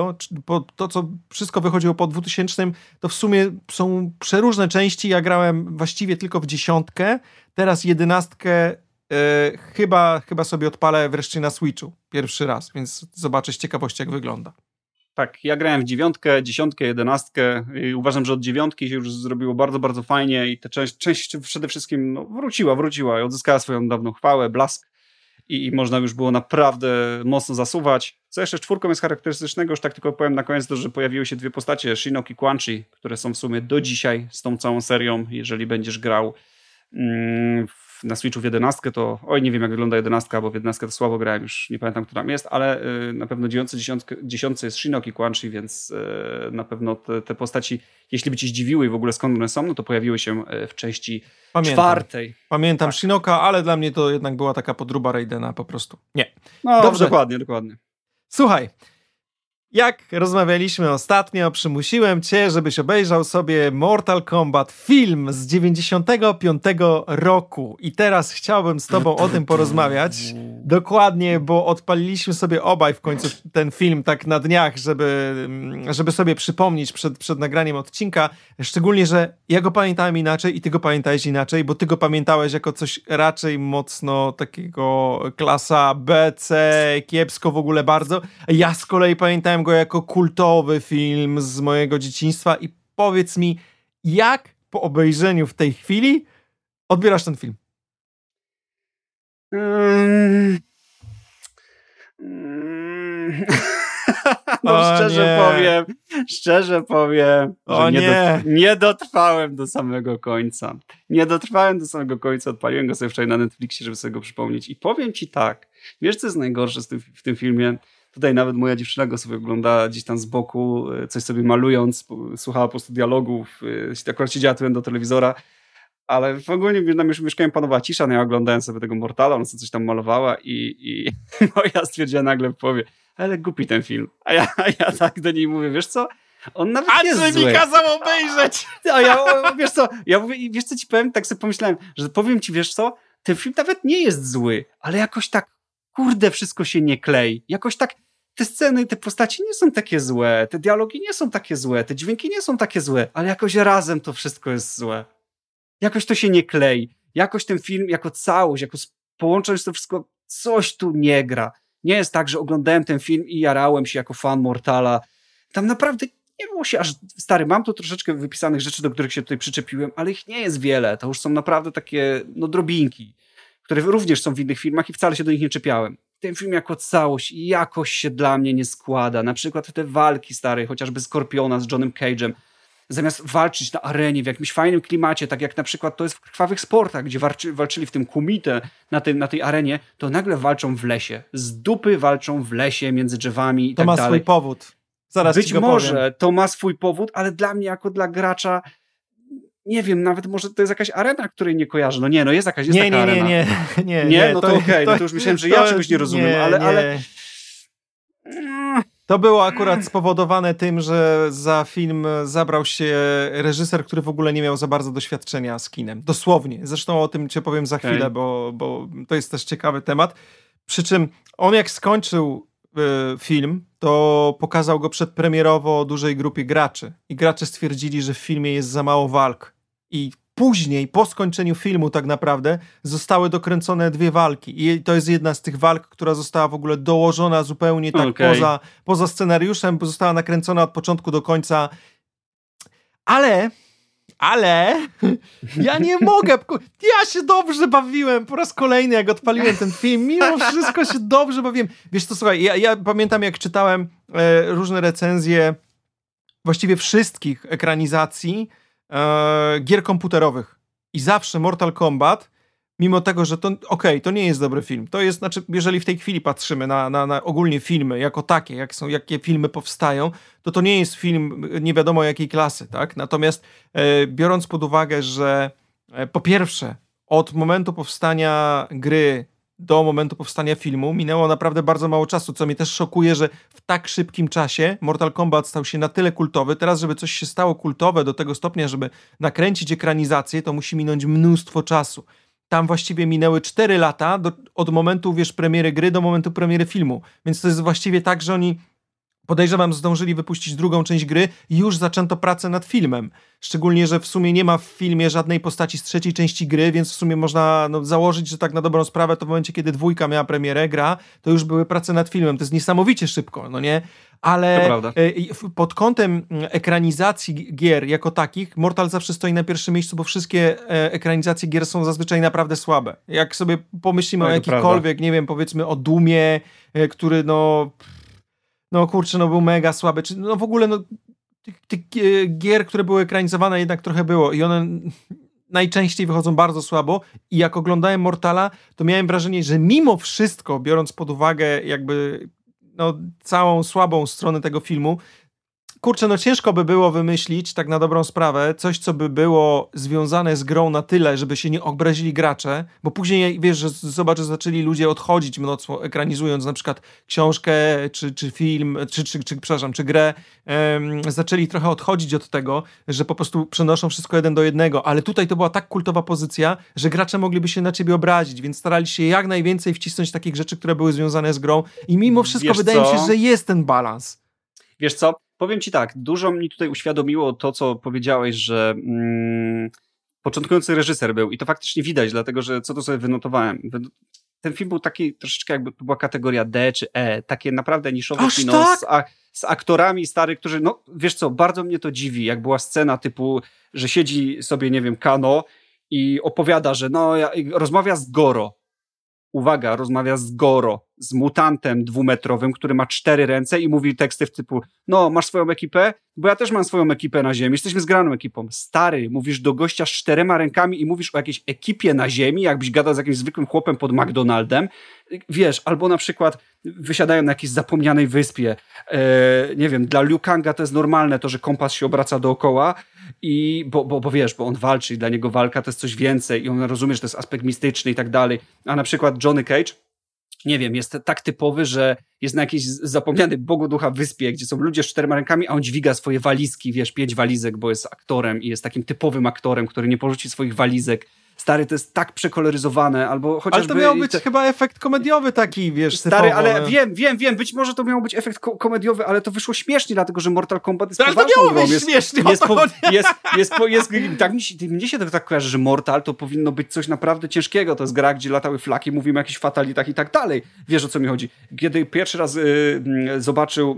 to co wszystko wychodziło po 2000, to w sumie są przeróżne części. Ja grałem właściwie tylko w dziesiątkę, teraz jedenastkę e, chyba, chyba sobie odpalę wreszcie na Switchu pierwszy raz, więc zobaczę z ciekawości jak wygląda. Tak, ja grałem w dziewiątkę, dziesiątkę, jedenastkę i uważam, że od dziewiątki się już zrobiło bardzo, bardzo fajnie i ta część, część przede wszystkim no, wróciła, wróciła i odzyskała swoją dawną chwałę, blask i, i można już było naprawdę mocno zasuwać. Co jeszcze czwórką jest charakterystycznego, już tak tylko powiem na koniec, to, że pojawiły się dwie postacie, Shinnok i Quan Chi, które są w sumie do dzisiaj z tą całą serią, jeżeli będziesz grał mm, na Switchu w 11, to oj, nie wiem jak wygląda 11, bo w 11 to słabo grałem, już nie pamiętam, kto tam jest, ale y, na pewno 9, 10, 10 jest Shinnok i Quan Chi, więc y, na pewno te, te, postaci, jeśli by ci zdziwiły i w ogóle skąd one są, no to pojawiły się y, w części Pamiętam. czwartej. Pamiętam tak. Shinoka, ale dla mnie to jednak była taka podruba Raidena po prostu. Nie. No, Dobrze. dokładnie, dokładnie. Słuchaj, jak rozmawialiśmy ostatnio, przymusiłem cię, żebyś obejrzał sobie Mortal Kombat film z 95 roku i teraz chciałbym z tobą o tym porozmawiać. Dokładnie, bo odpaliliśmy sobie obaj w końcu ten film tak na dniach, żeby, żeby sobie przypomnieć przed, przed nagraniem odcinka. Szczególnie, że ja go pamiętałem inaczej i ty go pamiętałeś inaczej, bo ty go pamiętałeś jako coś raczej mocno takiego klasa B, C, kiepsko w ogóle bardzo. Ja z kolei pamiętałem go jako kultowy film z mojego dzieciństwa i powiedz mi, jak po obejrzeniu w tej chwili odbierasz ten film? Mm. No o szczerze nie. powiem, szczerze powiem, o że nie, nie. Do, nie dotrwałem do samego końca. Nie dotrwałem do samego końca, odpaliłem go sobie wczoraj na Netflixie, żeby sobie go przypomnieć. I powiem ci tak, wiesz co jest najgorsze tym, w tym filmie? Tutaj nawet moja dziewczyna go sobie ogląda gdzieś tam z boku, e, coś sobie malując, słuchała po prostu dialogów, e, akurat siedziała tyłem do telewizora, ale w ogóle nam już mieszkałem panowała cisza, no ja oglądałem sobie tego Mortala, ona sobie coś tam malowała i, i no ja stwierdziła nagle w połowie, ale głupi ten film. A ja, a ja tak do niej mówię, wiesz co, on nawet A jest mi kazał obejrzeć! A ja, wiesz co, ja mówię, wiesz co ci powiem, tak sobie pomyślałem, że powiem ci, wiesz co, ten film nawet nie jest zły, ale jakoś tak, kurde, wszystko się nie klei. Jakoś tak, te sceny, te postaci nie są takie złe, te dialogi nie są takie złe, te dźwięki nie są takie złe, ale jakoś razem to wszystko jest złe. Jakoś to się nie klei. Jakoś ten film jako całość, jako połączność to wszystko, coś tu nie gra. Nie jest tak, że oglądałem ten film i jarałem się jako fan Mortala. Tam naprawdę nie było się aż stary. Mam tu troszeczkę wypisanych rzeczy, do których się tutaj przyczepiłem, ale ich nie jest wiele. To już są naprawdę takie no, drobinki, które również są w innych filmach i wcale się do nich nie czepiałem ten film jako całość jakoś się dla mnie nie składa. Na przykład te walki stare, chociażby Skorpiona z Johnem Cage'em, zamiast walczyć na arenie w jakimś fajnym klimacie, tak jak na przykład to jest w krwawych sportach, gdzie walczy, walczyli w tym kumite na, tej, na tej arenie, to nagle walczą w lesie. Z dupy walczą w lesie między drzewami i to tak dalej. To ma swój powód. Zaraz Być może powiem. to ma swój powód, ale dla mnie jako dla gracza nie wiem, nawet może to jest jakaś arena, której nie kojarzę. No nie, no jest jakaś jest nie, taka nie, arena. Nie, nie, nie. Nie, no to, to okej, okay, no to już myślałem, że ja czegoś nie rozumiem, nie, ale, ale... To było akurat spowodowane tym, że za film zabrał się reżyser, który w ogóle nie miał za bardzo doświadczenia z kinem. Dosłownie. Zresztą o tym cię powiem za chwilę, okay. bo, bo to jest też ciekawy temat. Przy czym on jak skończył y, film, to pokazał go przedpremierowo dużej grupie graczy. I gracze stwierdzili, że w filmie jest za mało walk i później, po skończeniu filmu tak naprawdę, zostały dokręcone dwie walki. I to jest jedna z tych walk, która została w ogóle dołożona zupełnie tak okay. poza, poza scenariuszem, została nakręcona od początku do końca. Ale ale ja nie mogę. Ja się dobrze bawiłem po raz kolejny, jak odpaliłem ten film. Mimo wszystko się dobrze bawiłem. Wiesz co, słuchaj, ja, ja pamiętam, jak czytałem e, różne recenzje właściwie wszystkich ekranizacji e, gier komputerowych. I zawsze Mortal Kombat, mimo tego, że to okej, okay, to nie jest dobry film. To jest, znaczy, jeżeli w tej chwili patrzymy na, na, na ogólnie filmy jako takie, jak są, jakie filmy powstają, to to nie jest film nie wiadomo jakiej klasy, tak? Natomiast e, biorąc pod uwagę, że e, po pierwsze, od momentu powstania gry do momentu powstania filmu minęło naprawdę bardzo mało czasu, co mnie też szokuje, że w tak szybkim czasie Mortal Kombat stał się na tyle kultowy. Teraz, żeby coś się stało kultowe do tego stopnia, żeby nakręcić ekranizację, to musi minąć mnóstwo czasu. Tam właściwie minęły 4 lata do, od momentu, wiesz, premiery gry do momentu premiery filmu. Więc to jest właściwie tak, że oni podejrzewam, zdążyli wypuścić drugą część gry i już zaczęto pracę nad filmem. Szczególnie, że w sumie nie ma w filmie żadnej postaci z trzeciej części gry, więc w sumie można no, założyć, że tak na dobrą sprawę to w momencie, kiedy dwójka miała premierę, gra, to już były prace nad filmem. To jest niesamowicie szybko, no nie? Ale e, pod kątem mm, ekranizacji gier jako takich, Mortal zawsze stoi na pierwszym miejscu, bo wszystkie e, ekranizacje gier są zazwyczaj naprawdę słabe. Jak sobie pomyślimy no, o jakikolwiek, nie wiem, powiedzmy o Dumie, e, który no no kurczę, no był mega słaby, czy no w ogóle no tych, tych gier, które były ekranizowane jednak trochę było i one najczęściej wychodzą bardzo słabo i jak oglądałem Mortala, to miałem wrażenie, że mimo wszystko, biorąc pod uwagę jakby no, całą słabą stronę tego filmu, kurczę, no ciężko by było wymyślić, tak na dobrą sprawę, coś, co by było związane z grą na tyle, żeby się nie obrazili gracze, bo później, wiesz, że zobacz, że zaczęli ludzie odchodzić mocno, ekranizując na przykład książkę, czy, czy film, czy, czy, czy przepraszam, czy grę, um, zaczęli trochę odchodzić od tego, że po prostu przenoszą wszystko jeden do jednego, ale tutaj to była tak kultowa pozycja, że gracze mogliby się na ciebie obrazić, więc starali się jak najwięcej wcisnąć takich rzeczy, które były związane z grą i mimo wszystko Wiesz wydaje co? mi się, że jest ten balans. Wiesz co, Powiem ci tak, dużo mi tutaj uświadomiło to, co powiedziałeś, że mm, początkujący reżyser był i to faktycznie widać, dlatego że co to sobie wynotowałem. Ten film był taki troszeczkę jakby to była kategoria D czy E, takie naprawdę niszowe Aż kino tak? z, a, z aktorami stary, którzy, no wiesz co, bardzo mnie to dziwi, jak była scena typu, że siedzi sobie, nie wiem, Kano i opowiada, że no, ja, rozmawia z Goro. Uwaga, rozmawia z Goro z mutantem dwumetrowym, który ma cztery ręce i mówi teksty w typu no, masz swoją ekipę? Bo ja też mam swoją ekipę na ziemi. Jesteśmy zgraną ekipą. Stary, mówisz do gościa z czterema rękami i mówisz o jakiejś ekipie na ziemi, jakbyś gadał z jakimś zwykłym chłopem pod McDonaldem. Wiesz, albo na przykład wysiadają na jakiejś zapomnianej wyspie. E, nie wiem, dla Liu Kanga to jest normalne to, że kompas się obraca dookoła i bo, bo, bo wiesz, bo on walczy i dla niego walka to jest coś więcej i on rozumie, że to jest aspekt mistyczny i tak dalej. A na przykład Johnny Cage nie wiem, jest tak typowy, że jest na jakiejś zapomnianej Bogu ducha wyspie, gdzie są ludzie z czterema rękami, a on dźwiga swoje walizki, wiesz, pięć walizek, bo jest aktorem i jest takim typowym aktorem, który nie porzuci swoich walizek stary, to jest tak przekoloryzowane, albo chociażby... Ale to miał być te... chyba efekt komediowy taki, wiesz, Stary, typowo, ale wiem, wiem, wiem, być może to miał być efekt ko komediowy, ale to wyszło śmiesznie, dlatego, że Mortal Kombat jest ale poważną to miało być śmiesznie, jest, po, jest, jest, jest, jest, tak, mi się, mnie się to tak kojarzy, że Mortal to powinno być coś naprawdę ciężkiego, to jest gra, gdzie latały flaki, mówimy o jakichś fatalitach i tak dalej. Wiesz, o co mi chodzi. Kiedy pierwszy raz y, mm, zobaczył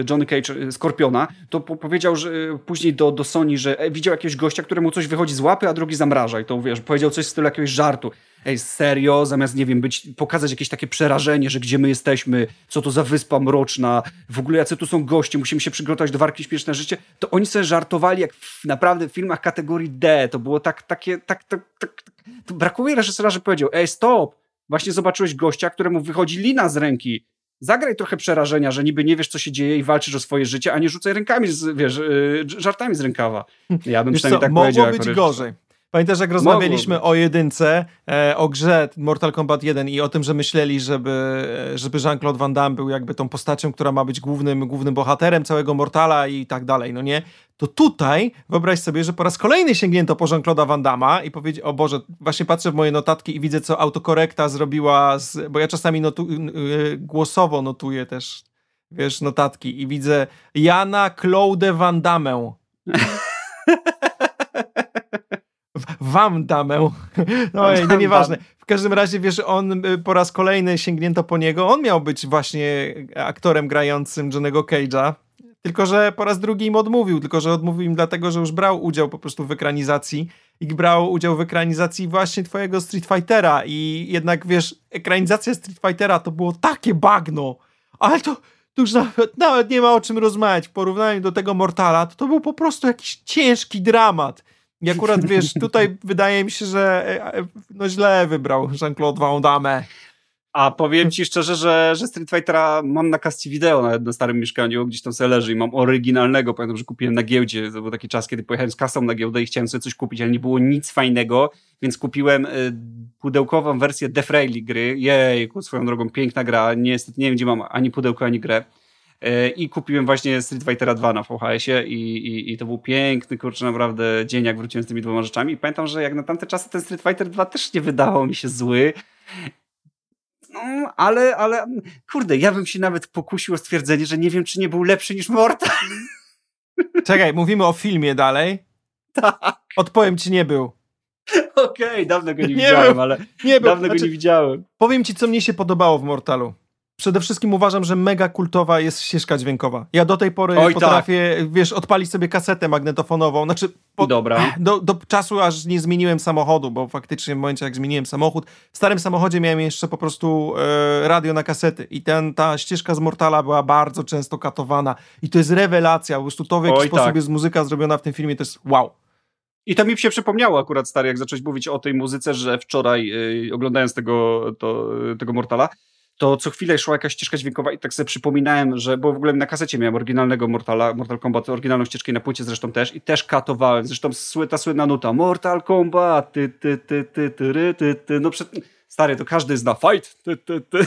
y, Johnny Cage y, Skorpiona, to po powiedział, że y, później do, do Sony, że e, widział jakiegoś gościa, któremu coś wychodzi z łapy, a drugi zamraża i to, wiesz, powiedział coś w stylu jakiegoś żartu. Ej, serio, zamiast, nie wiem, być, pokazać jakieś takie przerażenie, że gdzie my jesteśmy, co to za wyspa mroczna, w ogóle jacy tu są goście, musimy się przygotować do walki śpieszne życie, to oni sobie żartowali jak w, naprawdę w filmach kategorii D. To było tak, takie, tak, tak, tak, tak. brakuje reżysera, że powiedział, ej, stop, właśnie zobaczyłeś gościa, któremu wychodzi lina z ręki, zagraj trochę przerażenia, że niby nie wiesz, co się dzieje i walczysz o swoje życie, a nie rzucaj rękami, z, wiesz, yy, żartami z rękawa. Ja bym przynajmniej tak mogło powiedział. Mogło być gorzej. Pamiętasz, jak rozmawialiśmy o jedynce, e, o grze Mortal Kombat 1 i o tym, że myśleli, żeby, żeby Jean-Claude Van Damme był jakby tą postacią, która ma być głównym, głównym bohaterem całego Mortala i tak dalej, no nie? To tutaj wyobraź sobie, że po raz kolejny sięgnięto po Jean-Claude'a Van Damme i powiedzieć, o Boże, właśnie patrzę w moje notatki i widzę, co autokorekta zrobiła, z, bo ja czasami notu, yy, głosowo notuję też, wiesz, notatki i widzę Jana Claude Van Damme. wam damę. No, no nieważne. W każdym razie, wiesz, on y, po raz kolejny sięgnięto po niego. On miał być właśnie aktorem grającym Johnego Cage'a. Tylko, że po raz drugi im odmówił, tylko, że odmówił im dlatego, że już brał udział po prostu w ekranizacji i brał udział w ekranizacji właśnie twojego Street Fightera i jednak, wiesz, ekranizacja Street Fightera to było takie bagno, ale to, to już nawet, nawet nie ma o czym rozmawiać. W porównaniu do tego Mortala, to to był po prostu jakiś ciężki dramat. I akurat wiesz, tutaj wydaje mi się, że e, e, no źle wybrał Jean-Claude Van Damme. A powiem ci szczerze, że, że Street Fightera mam na kascie wideo nawet na starym mieszkaniu, gdzieś tam sobie leży i mam oryginalnego. Pamiętam, że kupiłem na giełdzie. To był taki czas, kiedy pojechałem z kasą na giełdę i chciałem sobie coś kupić, ale nie było nic fajnego, więc kupiłem y, pudełkową wersję Defrayli gry. Jejku, swoją drogą, piękna gra. Niestety nie wiem, gdzie mam ani pudełko, ani grę. Y, I kupiłem właśnie Street Fightera 2 na VHS-ie i, i, i to był piękny, kurczę, naprawdę dzień, jak wróciłem z tymi dwoma rzeczami. I pamiętam, że jak na tamte czasy ten Street Fighter 2 też nie wydawał mi się zły. No, ale, ale, kurde, ja bym się nawet pokusił o stwierdzenie, że nie wiem, czy nie był lepszy niż Mortal. Czekaj, mówimy o filmie dalej? Tak. Odpowiem ci, nie był. Okej, okay, dawno go nie, nie widziałem, był. ale nie był. dawno znaczy, go nie widziałem. Powiem ci, co mnie się podobało w Mortalu przede wszystkim uważam, że mega kultowa jest ścieżka dźwiękowa. Ja do tej pory Oj, potrafię, tak. wiesz, odpalić sobie kasetę magnetofonową. Znaczy, po, Dobra. Do, do czasu aż nie zmieniłem samochodu, bo faktycznie w momencie, jak zmieniłem samochód, w starym samochodzie miałem jeszcze po prostu e, radio na kasety i ten, ta ścieżka z Mortala była bardzo często katowana i to jest rewelacja. Po prostu to, w jaki Oj, sposób tak. jest muzyka zrobiona w tym filmie, to jest wow. I to mi się przypomniało akurat, stary, jak zacząłeś mówić o tej muzyce, że wczoraj yy, oglądając tego, to, tego Mortala, to co chwilę szła jakaś ścieżka dźwiękowa i tak sobie przypominałem, że, bo w ogóle na kasecie miałem oryginalnego Mortala, Mortal Kombat, oryginalną ścieżkę na płycie zresztą też i też katowałem, zresztą ta słynna nuta Mortal Kombat, ty, ty, ty, ty, ty, ty, ty, no przed... Stary, to każdy zna fight, ty, ty, ty.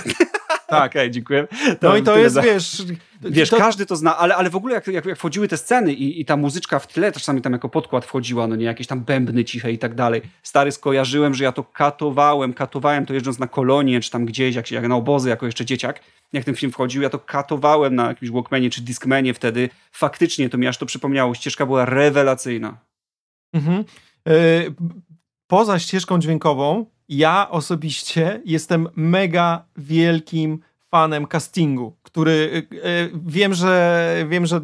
Tak, okay, dziękuję. To no i to jest, za... wiesz... Wiesz, to... każdy to zna, ale, ale w ogóle jak, jak, jak wchodziły te sceny i, i ta muzyczka w tle, czasami tam jako podkład wchodziła, no nie, jakieś tam bębny ciche i tak dalej. Stary, skojarzyłem, że ja to katowałem, katowałem to jeżdżąc na kolonie, czy tam gdzieś, jak, jak na obozy, jako jeszcze dzieciak. Jak ten film wchodził, ja to katowałem na jakimś Walkmanie czy Discmanie wtedy. Faktycznie to mi aż to przypomniało. Ścieżka była rewelacyjna. Mhm. Yy, poza ścieżką dźwiękową, ja osobiście jestem mega wielkim fanem castingu, który e, wiem, że wiem, że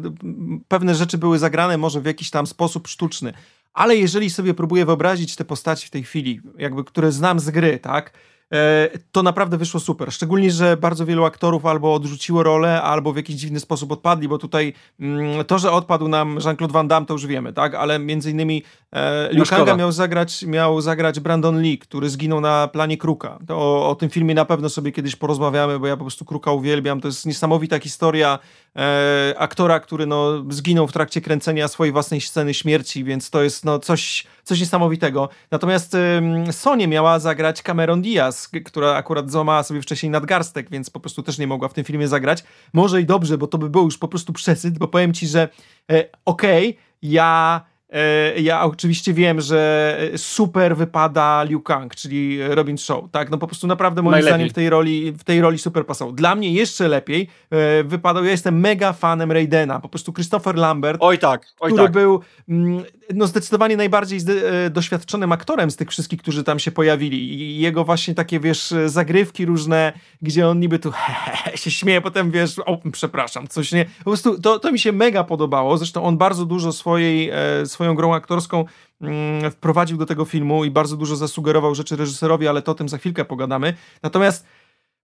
pewne rzeczy były zagrane może w jakiś tam sposób sztuczny, ale jeżeli sobie próbuję wyobrazić te postaci w tej chwili, jakby które znam z gry, tak? E, to naprawdę wyszło super. Szczególnie, że bardzo wielu aktorów albo odrzuciło rolę, albo w jakiś dziwny sposób odpadli, bo tutaj mm, to, że odpadł nam Jean-Claude Van Damme, to już wiemy, tak? Ale między innymi e, Liu Kanga miał zagrać, miał zagrać Brandon Lee, który zginął na planie Kruka. O, o, tym filmie na pewno sobie kiedyś porozmawiamy, bo ja po prostu Kruka uwielbiam. To jest niesamowita historia e, aktora, który no, zginął w trakcie kręcenia swojej własnej sceny śmierci, więc to jest no, coś, coś niesamowitego. Natomiast e, Sonia miała zagrać Cameron Diaz, która akurat złamała sobie wcześniej nadgarstek, więc po prostu też nie mogła w tym filmie zagrać. Może i dobrze, bo to by był już po prostu przesyt, bo powiem ci, że e, okej, okay, ja E, ja oczywiście wiem, że super wypada Liu Kang, czyli Robin Shaw, tak? No po prostu naprawdę moim Najlepiej. zdaniem w tej roli, w tej roli super pasował. Dla mnie jeszcze lepiej e, wypadał, ja jestem mega fanem Raidena, po prostu Christopher Lambert. Oj tak, oj który tak. był mm, no zdecydowanie najbardziej e, doświadczonym aktorem z tych wszystkich, którzy tam się pojawili. I jego właśnie takie, wiesz, zagrywki różne, gdzie on niby tu się śmieje, potem wiesz, o, przepraszam, coś nie, po prostu to, to mi się mega podobało, zresztą on bardzo dużo swojej, swoją grą aktorską mm, wprowadził do tego filmu i bardzo dużo zasugerował rzeczy reżyserowi, ale to o tym za chwilkę pogadamy. Natomiast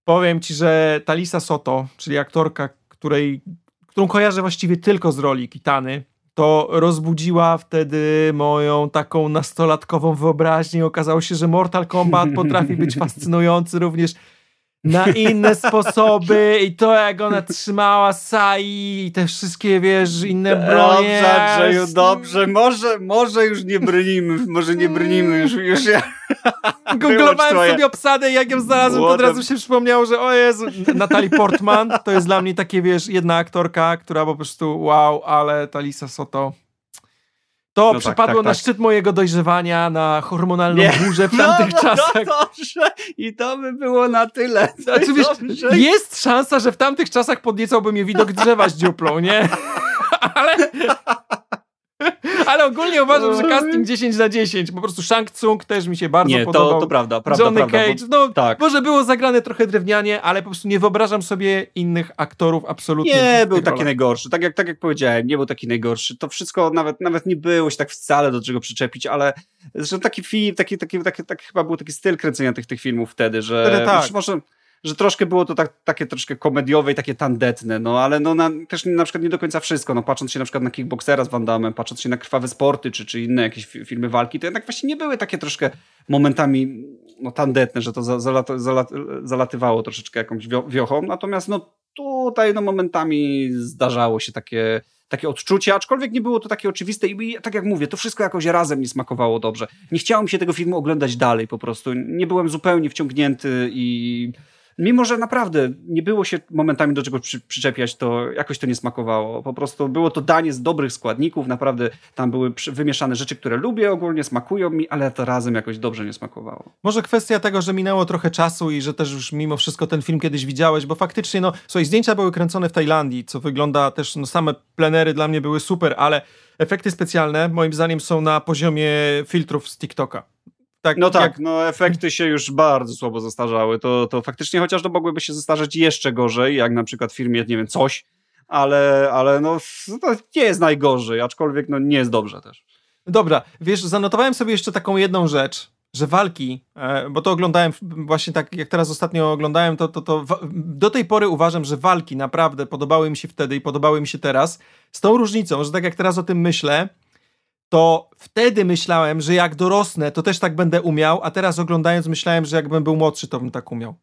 powiem ci, że Talisa Soto, czyli aktorka, której, którą kojarzę właściwie tylko z roli Kitany, to rozbudziła wtedy moją taką nastolatkową wyobraźnię. Okazało się, że Mortal Kombat potrafi być fascynujący również na inne sposoby i to jak ona trzymała Sai i te wszystkie, wiesz, inne bronie. Dobrze, Andrzeju, dobrze, może, może już nie brnimy, może nie brnimy już, już ja... Googlowałem sobie obsadę i jak ją znalazłem, to od razu się przypomniało, że o Jezu, Natalie Portman, to jest dla mnie takie, wiesz, jedna aktorka, która po prostu wow, ale Talisa Soto to no tak, przypadło tak, tak, na szczyt mojego dojrzewania, na hormonalną nie. burzę w tamtych no, no, czasach. No dobrze, i to by było na tyle. Znaczy, wiesz, jest szansa, że w tamtych czasach podniecałby mnie widok drzewa z dziuplą, nie? Ale... Ale ogólnie uważam, że casting 10 na 10. Po prostu Shang Tsung też mi się bardzo nie, podobał. To, to prawda, prawda. Johnny prawda, Cage, no tak. może było zagrane trochę drewnianie, ale po prostu nie wyobrażam sobie innych aktorów absolutnie. Nie był taki najgorszy. Tak jak, tak jak powiedziałem, nie był taki najgorszy. To wszystko nawet, nawet nie było się tak wcale do czego przyczepić, ale zresztą taki film, taki, taki, taki, taki chyba był taki styl kręcenia tych, tych filmów wtedy, że wtedy tak. może że troszkę było to tak, takie troszkę komediowe i takie tandetne, no ale no na, też na przykład nie do końca wszystko, no patrząc się na przykład na Kickboxera z Van Damme, patrząc się na Krwawe Sporty, czy, czy inne jakieś filmy walki, to jednak właśnie nie były takie troszkę momentami no, tandetne, że to za, zalat, zalat, zalatywało troszeczkę jakąś wiochą, natomiast no tutaj no momentami zdarzało się takie takie odczucie, aczkolwiek nie było to takie oczywiste i tak jak mówię, to wszystko jakoś razem mi smakowało dobrze. Nie chciałem się tego filmu oglądać dalej po prostu. Nie byłem zupełnie wciągnięty i mimo że naprawdę nie było się momentami do czegoś przy, przyczepiać, to jakoś to nie smakowało. Po prostu było to danie z dobrych składników, naprawdę tam były wymieszane rzeczy, które lubię, ogólnie smakują mi, ale to razem jakoś dobrze nie smakowało. Może kwestia tego, że minęło trochę czasu i że też już mimo wszystko ten film kiedyś widziałeś, bo faktycznie, no, słuchaj, zdjęcia były kręcone w Tajlandii, co wygląda też, no, same plenery dla mnie były super, ale efekty specjalne moim zdaniem są na poziomie filtrów z TikToka. Tak, no tak, jak... no efekty się już bardzo słabo zestarzały. To, to faktycznie chociaż to mogłyby się zestarzeć jeszcze gorzej, jak na przykład w firmie, nie wiem, coś, ale, ale no to nie jest najgorzej, aczkolwiek no nie jest dobrze też. Dobra, wiesz, zanotowałem sobie jeszcze taką jedną rzecz, że walki, e, bo to oglądałem właśnie tak, jak teraz ostatnio oglądałem, to, to, to do tej pory uważam, że walki naprawdę podobały mi się wtedy i podobały mi się teraz, z tą różnicą, że tak jak teraz o tym myślę, to wtedy myślałem, że jak dorosnę, to też tak będę umiał, a teraz oglądając myślałem, że jakbym był młodszy, to bym tak umiał.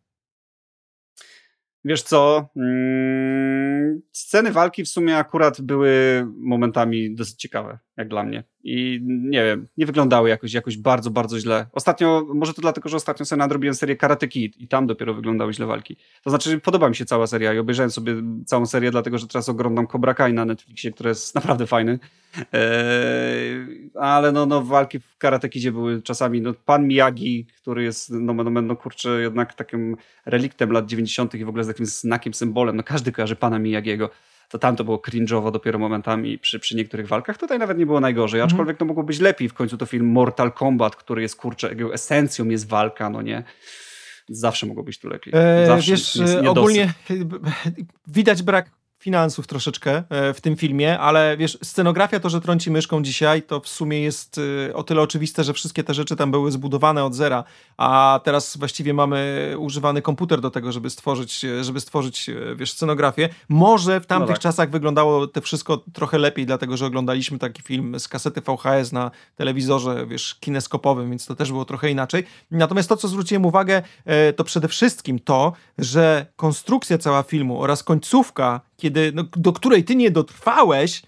Wiesz co? Mm, sceny walki w sumie akurat były momentami dosyć ciekawe, jak dla mnie. I nie wiem, nie wyglądały jakoś, jakoś bardzo, bardzo źle. Ostatnio, może to dlatego, że ostatnio sobie nadrobiłem serię Karate Kid i tam dopiero wyglądały źle walki. To znaczy, podoba mi się cała seria i obejrzałem sobie całą serię, dlatego że teraz oglądam Cobra Kai na Netflixie, który jest naprawdę fajny. Eee, ale no, no, walki w Karate Kidzie były czasami, no, pan Miyagi, który jest, no, no, no, no kurczę, jednak takim reliktem lat 90. i w ogóle z takim znakiem, symbolem. No, każdy kojarzy pana Miyagiego to tam to było cringe'owo dopiero momentami przy, przy niektórych walkach. Tutaj nawet nie było najgorzej, mhm. aczkolwiek to mogło być lepiej. W końcu to film Mortal Kombat, który jest, kurczę, jego esencją jest walka, no nie? Zawsze mogło być tu lepiej. E, Zawsze wiesz, ogólnie widać brak finansów troszeczkę e, w tym filmie, ale wiesz, scenografia to, że trąci myszką dzisiaj, to w sumie jest e, o tyle oczywiste, że wszystkie te rzeczy tam były zbudowane od zera, a teraz właściwie mamy używany komputer do tego, żeby stworzyć, e, żeby stworzyć wiesz, scenografię. Może w tamtych no tak. czasach wyglądało to wszystko trochę lepiej, dlatego, że oglądaliśmy taki film z kasety VHS na telewizorze, wiesz, kineskopowym, więc to też było trochę inaczej. Natomiast to, co zwróciłem uwagę, to przede wszystkim to, że konstrukcja cała filmu oraz końcówka kiedy, no, do której ty nie dotrwałeś,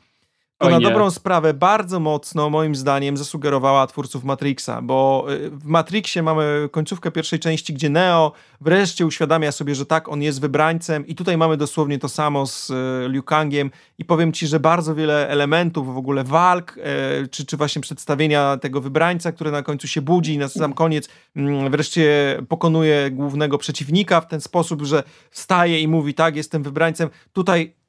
to Oj, na nie. dobrą sprawę bardzo mocno, moim zdaniem, zasugerowała twórców Matrixa, bo y, w Matrixie mamy końcówkę pierwszej części, gdzie Neo wreszcie uświadamia sobie, że tak, on jest wybrańcem i tutaj mamy dosłownie to samo z y, Liu Kangiem i powiem ci, że bardzo wiele elementów w ogóle walk, y, czy, czy właśnie przedstawienia tego wybrańca, który na końcu się budzi i na sam koniec mm, wreszcie pokonuje głównego przeciwnika w ten sposób, że wstaje i mówi, tak, jestem wybrańcem. Tutaj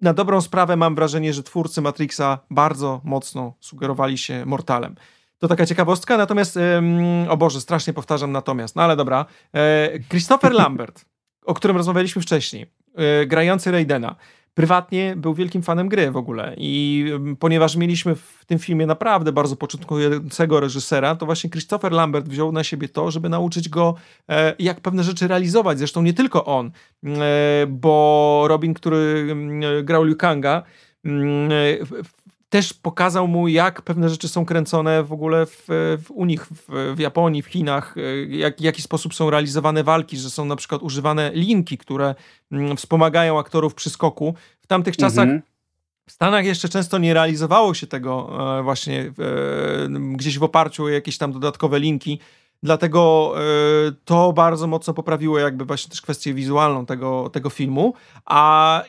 na dobrą sprawę mam wrażenie, że twórcy Matrixa bardzo mocno sugerowali się Mortalem. To taka ciekawostka, natomiast, ym, o Boże, strasznie powtarzam natomiast, no ale dobra. E, Christopher Lambert, o którym rozmawialiśmy wcześniej, e, grający Raidena, prywatnie był wielkim fanem gry w ogóle. I mm, ponieważ mieliśmy w tym filmie naprawdę bardzo początkującego reżysera, to właśnie Christopher Lambert wziął na siebie to, żeby nauczyć go e, jak pewne rzeczy realizować, zresztą nie tylko on, e, bo Robin, który mm, grał Liu Kanga, mm, też pokazał mu, jak pewne rzeczy są kręcone w ogóle w, w u nich, w, w, Japonii, w Chinach, e, jak, w jaki sposób są realizowane walki, że są na przykład używane linki, które mm, wspomagają aktorów przy skoku. W tamtych czasach mhm. w Stanach jeszcze często nie realizowało się tego e, właśnie e, gdzieś w oparciu o jakieś tam dodatkowe linki. Dlatego to bardzo mocno poprawiło jakby właśnie też kwestię wizualną tego, tego filmu. A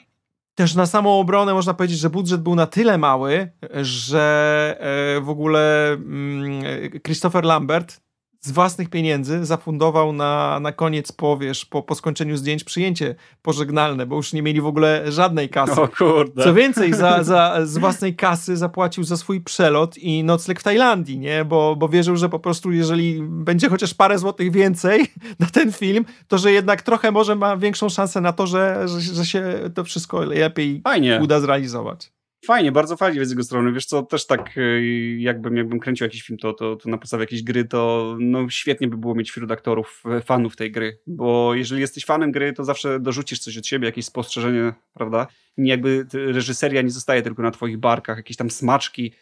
też na samą obronę można powiedzieć, że budżet był na tyle mały, że e, w ogóle mm, Christopher Lambert z własnych pieniędzy zafundował na, na koniec, po, wiesz, po, po skończeniu zdjęć przyjęcie pożegnalne, bo już nie mieli w ogóle żadnej kasy. O kurde. Co więcej, za, za, z własnej kasy zapłacił za swój przelot i nocleg w Tajlandii, nie? Bo, bo wierzył, że po prostu jeżeli będzie chociaż parę złotych więcej na ten film, to że jednak trochę może ma większą szansę na to, że, że, że się to wszystko lepiej Fajnie. uda zrealizować. Fajnie, bardzo fajnie z jego strony. Wiesz co, też tak y, jakbym, jakbym kręcił jakiś film, to, to, to na podstawie jakiejś gry, to no, świetnie by było mieć wśród aktorów e, fanów tej gry, bo jeżeli jesteś fanem gry, to zawsze dorzucisz coś od siebie, jakieś spostrzeżenie, prawda? I jakby reżyseria nie zostaje tylko na twoich barkach, jakieś tam smaczki,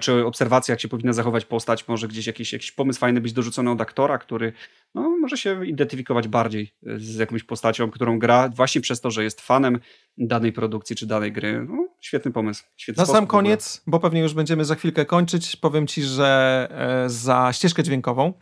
czy obserwacja, jak się powinna zachować postać, może gdzieś jakiś, jakiś pomysł fajny być dorzucony od aktora, który no, może się identyfikować bardziej z jakąś postacią, którą gra, właśnie przez to, że jest fanem danej produkcji czy danej gry. No, świetny pomysł. Świetny Na sam koniec, bo pewnie już będziemy za chwilkę kończyć, powiem Ci, że e, za ścieżkę dźwiękową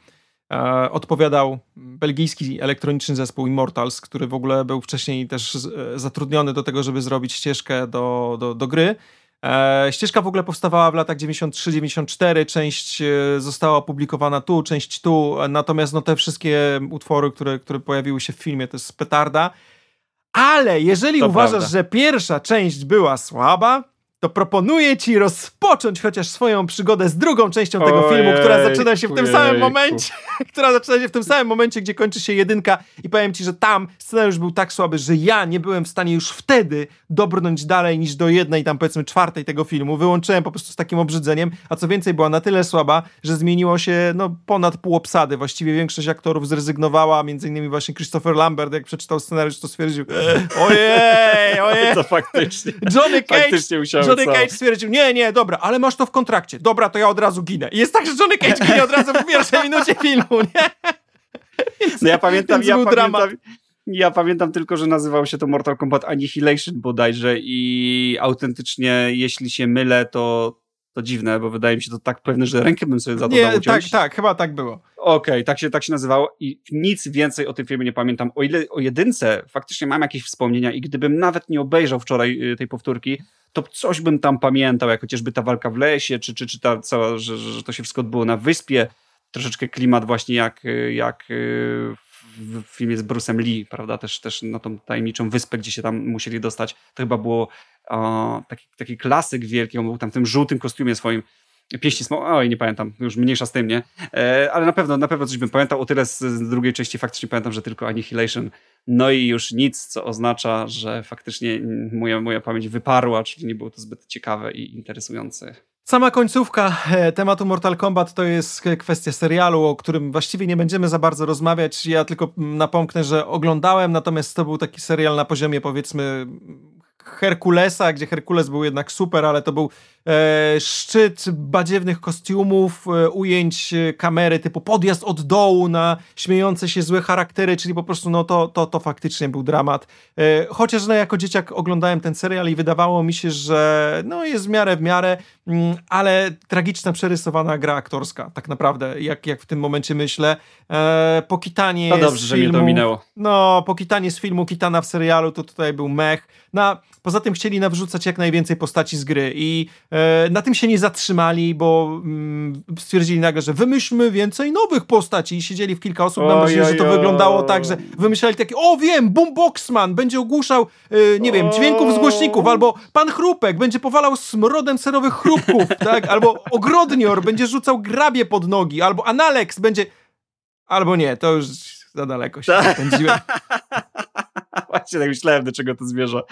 e, odpowiadał belgijski elektroniczny zespół Immortals, który w ogóle był wcześniej też e, zatrudniony do tego, żeby zrobić ścieżkę do, do, do gry. E, ścieżka w ogóle powstawała w latach 93-94, część e, została opublikowana tu, część tu, natomiast no, te wszystkie utwory, które, które pojawiły się w filmie, to jest petarda. Ale jeżeli to uważasz, prawda. że pierwsza część była słaba, to proponuję ci rozpocząć chociaż swoją przygodę z drugą częścią tego filmu, która zaczyna się w tym samym momencie, która zaczyna się w tym samym momencie, gdzie kończy się jedynka i powiem ci, że tam scenariusz był tak słaby, że ja nie byłem w stanie już wtedy dobrnąć dalej niż do jednej, tam powiedzmy czwartej tego filmu. Wyłączyłem po prostu z takim obrzydzeniem, a co więcej była na tyle słaba, że zmieniło się no ponad pół obsady. Właściwie większość aktorów zrezygnowała, między innymi właśnie Christopher Lambert, jak przeczytał scenariusz, to stwierdził ojej, ojej. To faktycznie. Johnny Cage, faktycznie Johnny Cage stwierdził, nie, nie, dobra, ale masz to w kontrakcie. Dobra, to ja od razu ginę. I jest tak, że Johnny Cage ginie od razu w pierwszej minucie filmu, nie? no ja pamiętam, ja pamiętam, ja pamiętam tylko, że nazywał się to Mortal Kombat Annihilation bodajże i autentycznie, jeśli się mylę, to, to dziwne, bo wydaje mi się to tak pewne, że rękę bym sobie za to nie, dał Tak, tak, chyba tak było. Okej, okay, tak, się, tak się nazywało i nic więcej o tym filmie nie pamiętam. O ile o jedynce faktycznie mam jakieś wspomnienia i gdybym nawet nie obejrzał wczoraj y, tej powtórki, to coś bym tam pamiętał, jak chociażby ta walka w lesie, czy, czy, czy ta cała, że, że to się wszystko odbyło na wyspie. Troszeczkę klimat właśnie jak, jak y, w filmie z Bruce'em Lee, prawda, też, też na tą tajemniczą wyspę, gdzie się tam musieli dostać. To chyba było o, taki, taki klasyk wielki, on był tam w tym żółtym kostiumie swoim, Pieści Smoka, oj, nie pamiętam, już mniejsza z tym, nie? E, ale na pewno, na pewno coś bym pamiętał. O tyle z, z, drugiej części faktycznie pamiętam, że tylko Annihilation. No i już nic, co oznacza, że faktycznie moja, moja pamięć wyparła, czyli nie było to zbyt ciekawe i interesujące. Sama końcówka e, tematu Mortal Kombat to jest kwestia serialu, o którym właściwie nie będziemy za bardzo rozmawiać. Ja tylko napomknę, że oglądałem, natomiast to był taki serial na poziomie powiedzmy Herkulesa, gdzie Herkules był jednak super, ale to był szczyt badziewnych kostiumów, e, ujęć e, kamery typu podjazd od dołu na śmiejące się złe charaktery, czyli po prostu no to, to, to faktycznie był dramat. E, chociaż no, jako dzieciak oglądałem ten serial i wydawało mi się, że no jest w miarę w miarę, mm, ale tragiczna przerysowana gra aktorska, tak naprawdę, jak, jak w tym momencie myślę. E, pokitanie no dobrze, z filmu, że mnie to minęło. No, pokitanie z filmu Kitana w serialu, to tutaj był mech. Na, poza tym chcieli nawrzucać jak najwięcej postaci z gry i e, na tym się nie zatrzymali, bo mm, stwierdzili nagle, że wymyślmy więcej nowych postaci i siedzieli w kilka osób. Mam nadzieję, że to wyglądało tak, że wymyślali takie, o wiem, Boomboxman będzie ogłuszał, e, nie wiem, dźwięków z głośników, albo Pan Chrupek będzie powalał smrodem serowych chrupków, tak? Albo Ogrodnior będzie rzucał grabie pod nogi, albo Analex będzie... Albo nie, to już za daleko się spędziłem. Właśnie tak myślałem, do czego to zmierza.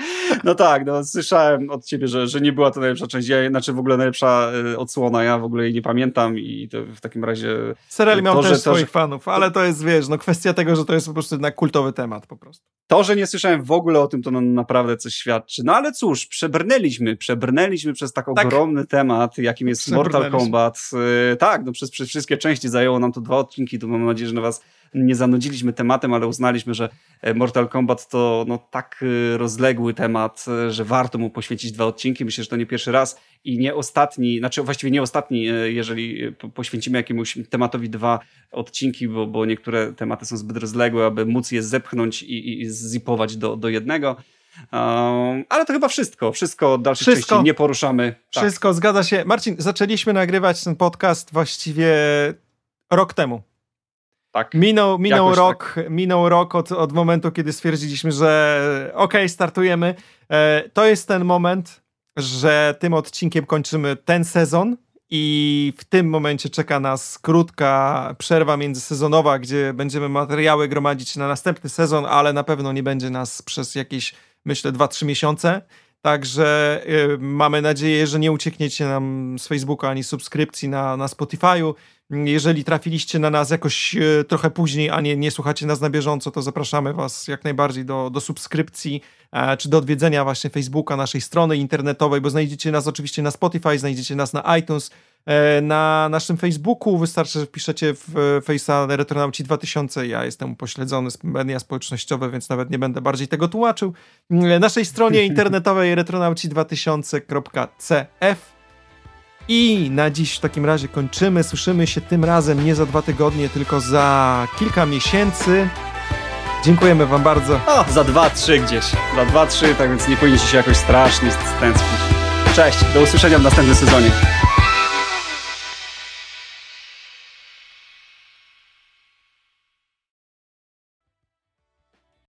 No tak, no słyszałem od ciebie, że, że nie była to najlepsza część, ja, znaczy w ogóle najlepsza y, odsłona, ja w ogóle jej nie pamiętam i to w takim razie... Serial miał to, też swoich to, fanów, ale to jest, wiesz, no kwestia tego, że to jest po prostu jednak kultowy temat po prostu. To, że nie słyszałem w ogóle o tym, to no, naprawdę coś świadczy. No ale cóż, przebrnęliśmy, przebrnęliśmy przez tak, tak. ogromny temat, jakim jest Mortal Kombat. Yy, tak, no przez, przez wszystkie części zajęło nam to dwa odcinki, to mam nadzieję, że na was nie zanudziliśmy tematem, ale uznaliśmy, że e, Mortal Kombat to no, tak e, rozległy temat, e, że warto mu poświęcić dwa odcinki. Myślę, że to nie pierwszy raz i nie ostatni, znaczy właściwie nie ostatni, jeżeli poświęcimy jakiemuś tematowi dwa odcinki, bo, bo niektóre tematy są zbyt rozległe, aby móc je zepchnąć i, i zipować do, do jednego. Um, ale to chyba wszystko. Wszystko dalszych wszystko, części nie poruszamy. Tak. Wszystko, zgadza się. Marcin, zaczęliśmy nagrywać ten podcast właściwie rok temu. Tak. Minął, minął rok, tak. minął rok od, od momentu, kiedy stwierdziliśmy, że okej, okay, startujemy. E, to jest ten moment, że tym odcinkiem kończymy ten sezon i w tym momencie czeka nas krótka przerwa międzysezonowa, gdzie będziemy materiały gromadzić na następny sezon, ale na pewno nie będzie nas przez jakieś, myślę, 2-3 miesiące. Także y, mamy nadzieję, że nie uciekniecie nam z Facebooka ani subskrypcji na, na Spotify'u. Jeżeli trafiliście na nas jakoś y, trochę później, a nie, nie słuchacie nas na bieżąco, to zapraszamy Was jak najbardziej do, do subskrypcji e, czy do odwiedzenia właśnie Facebooka, naszej strony internetowej, bo znajdziecie nas oczywiście na Spotify, znajdziecie nas na iTunes, e, na naszym Facebooku. Wystarczy, że wpiszecie w Face'a Retronauci 2000. Ja jestem upośledzony z media społecznościowe, więc nawet nie będę bardziej tego tłumaczył. E, naszej stronie internetowej retronauci2000.cf i na dziś w takim razie kończymy. Słyszymy się tym razem nie za dwa tygodnie, tylko za kilka miesięcy. Dziękujemy Wam bardzo. O, za dwa, trzy gdzieś. Za dwa, trzy, tak więc nie powinniście się jakoś strasznie stęsknić. Cześć, do usłyszenia w następnym sezonie.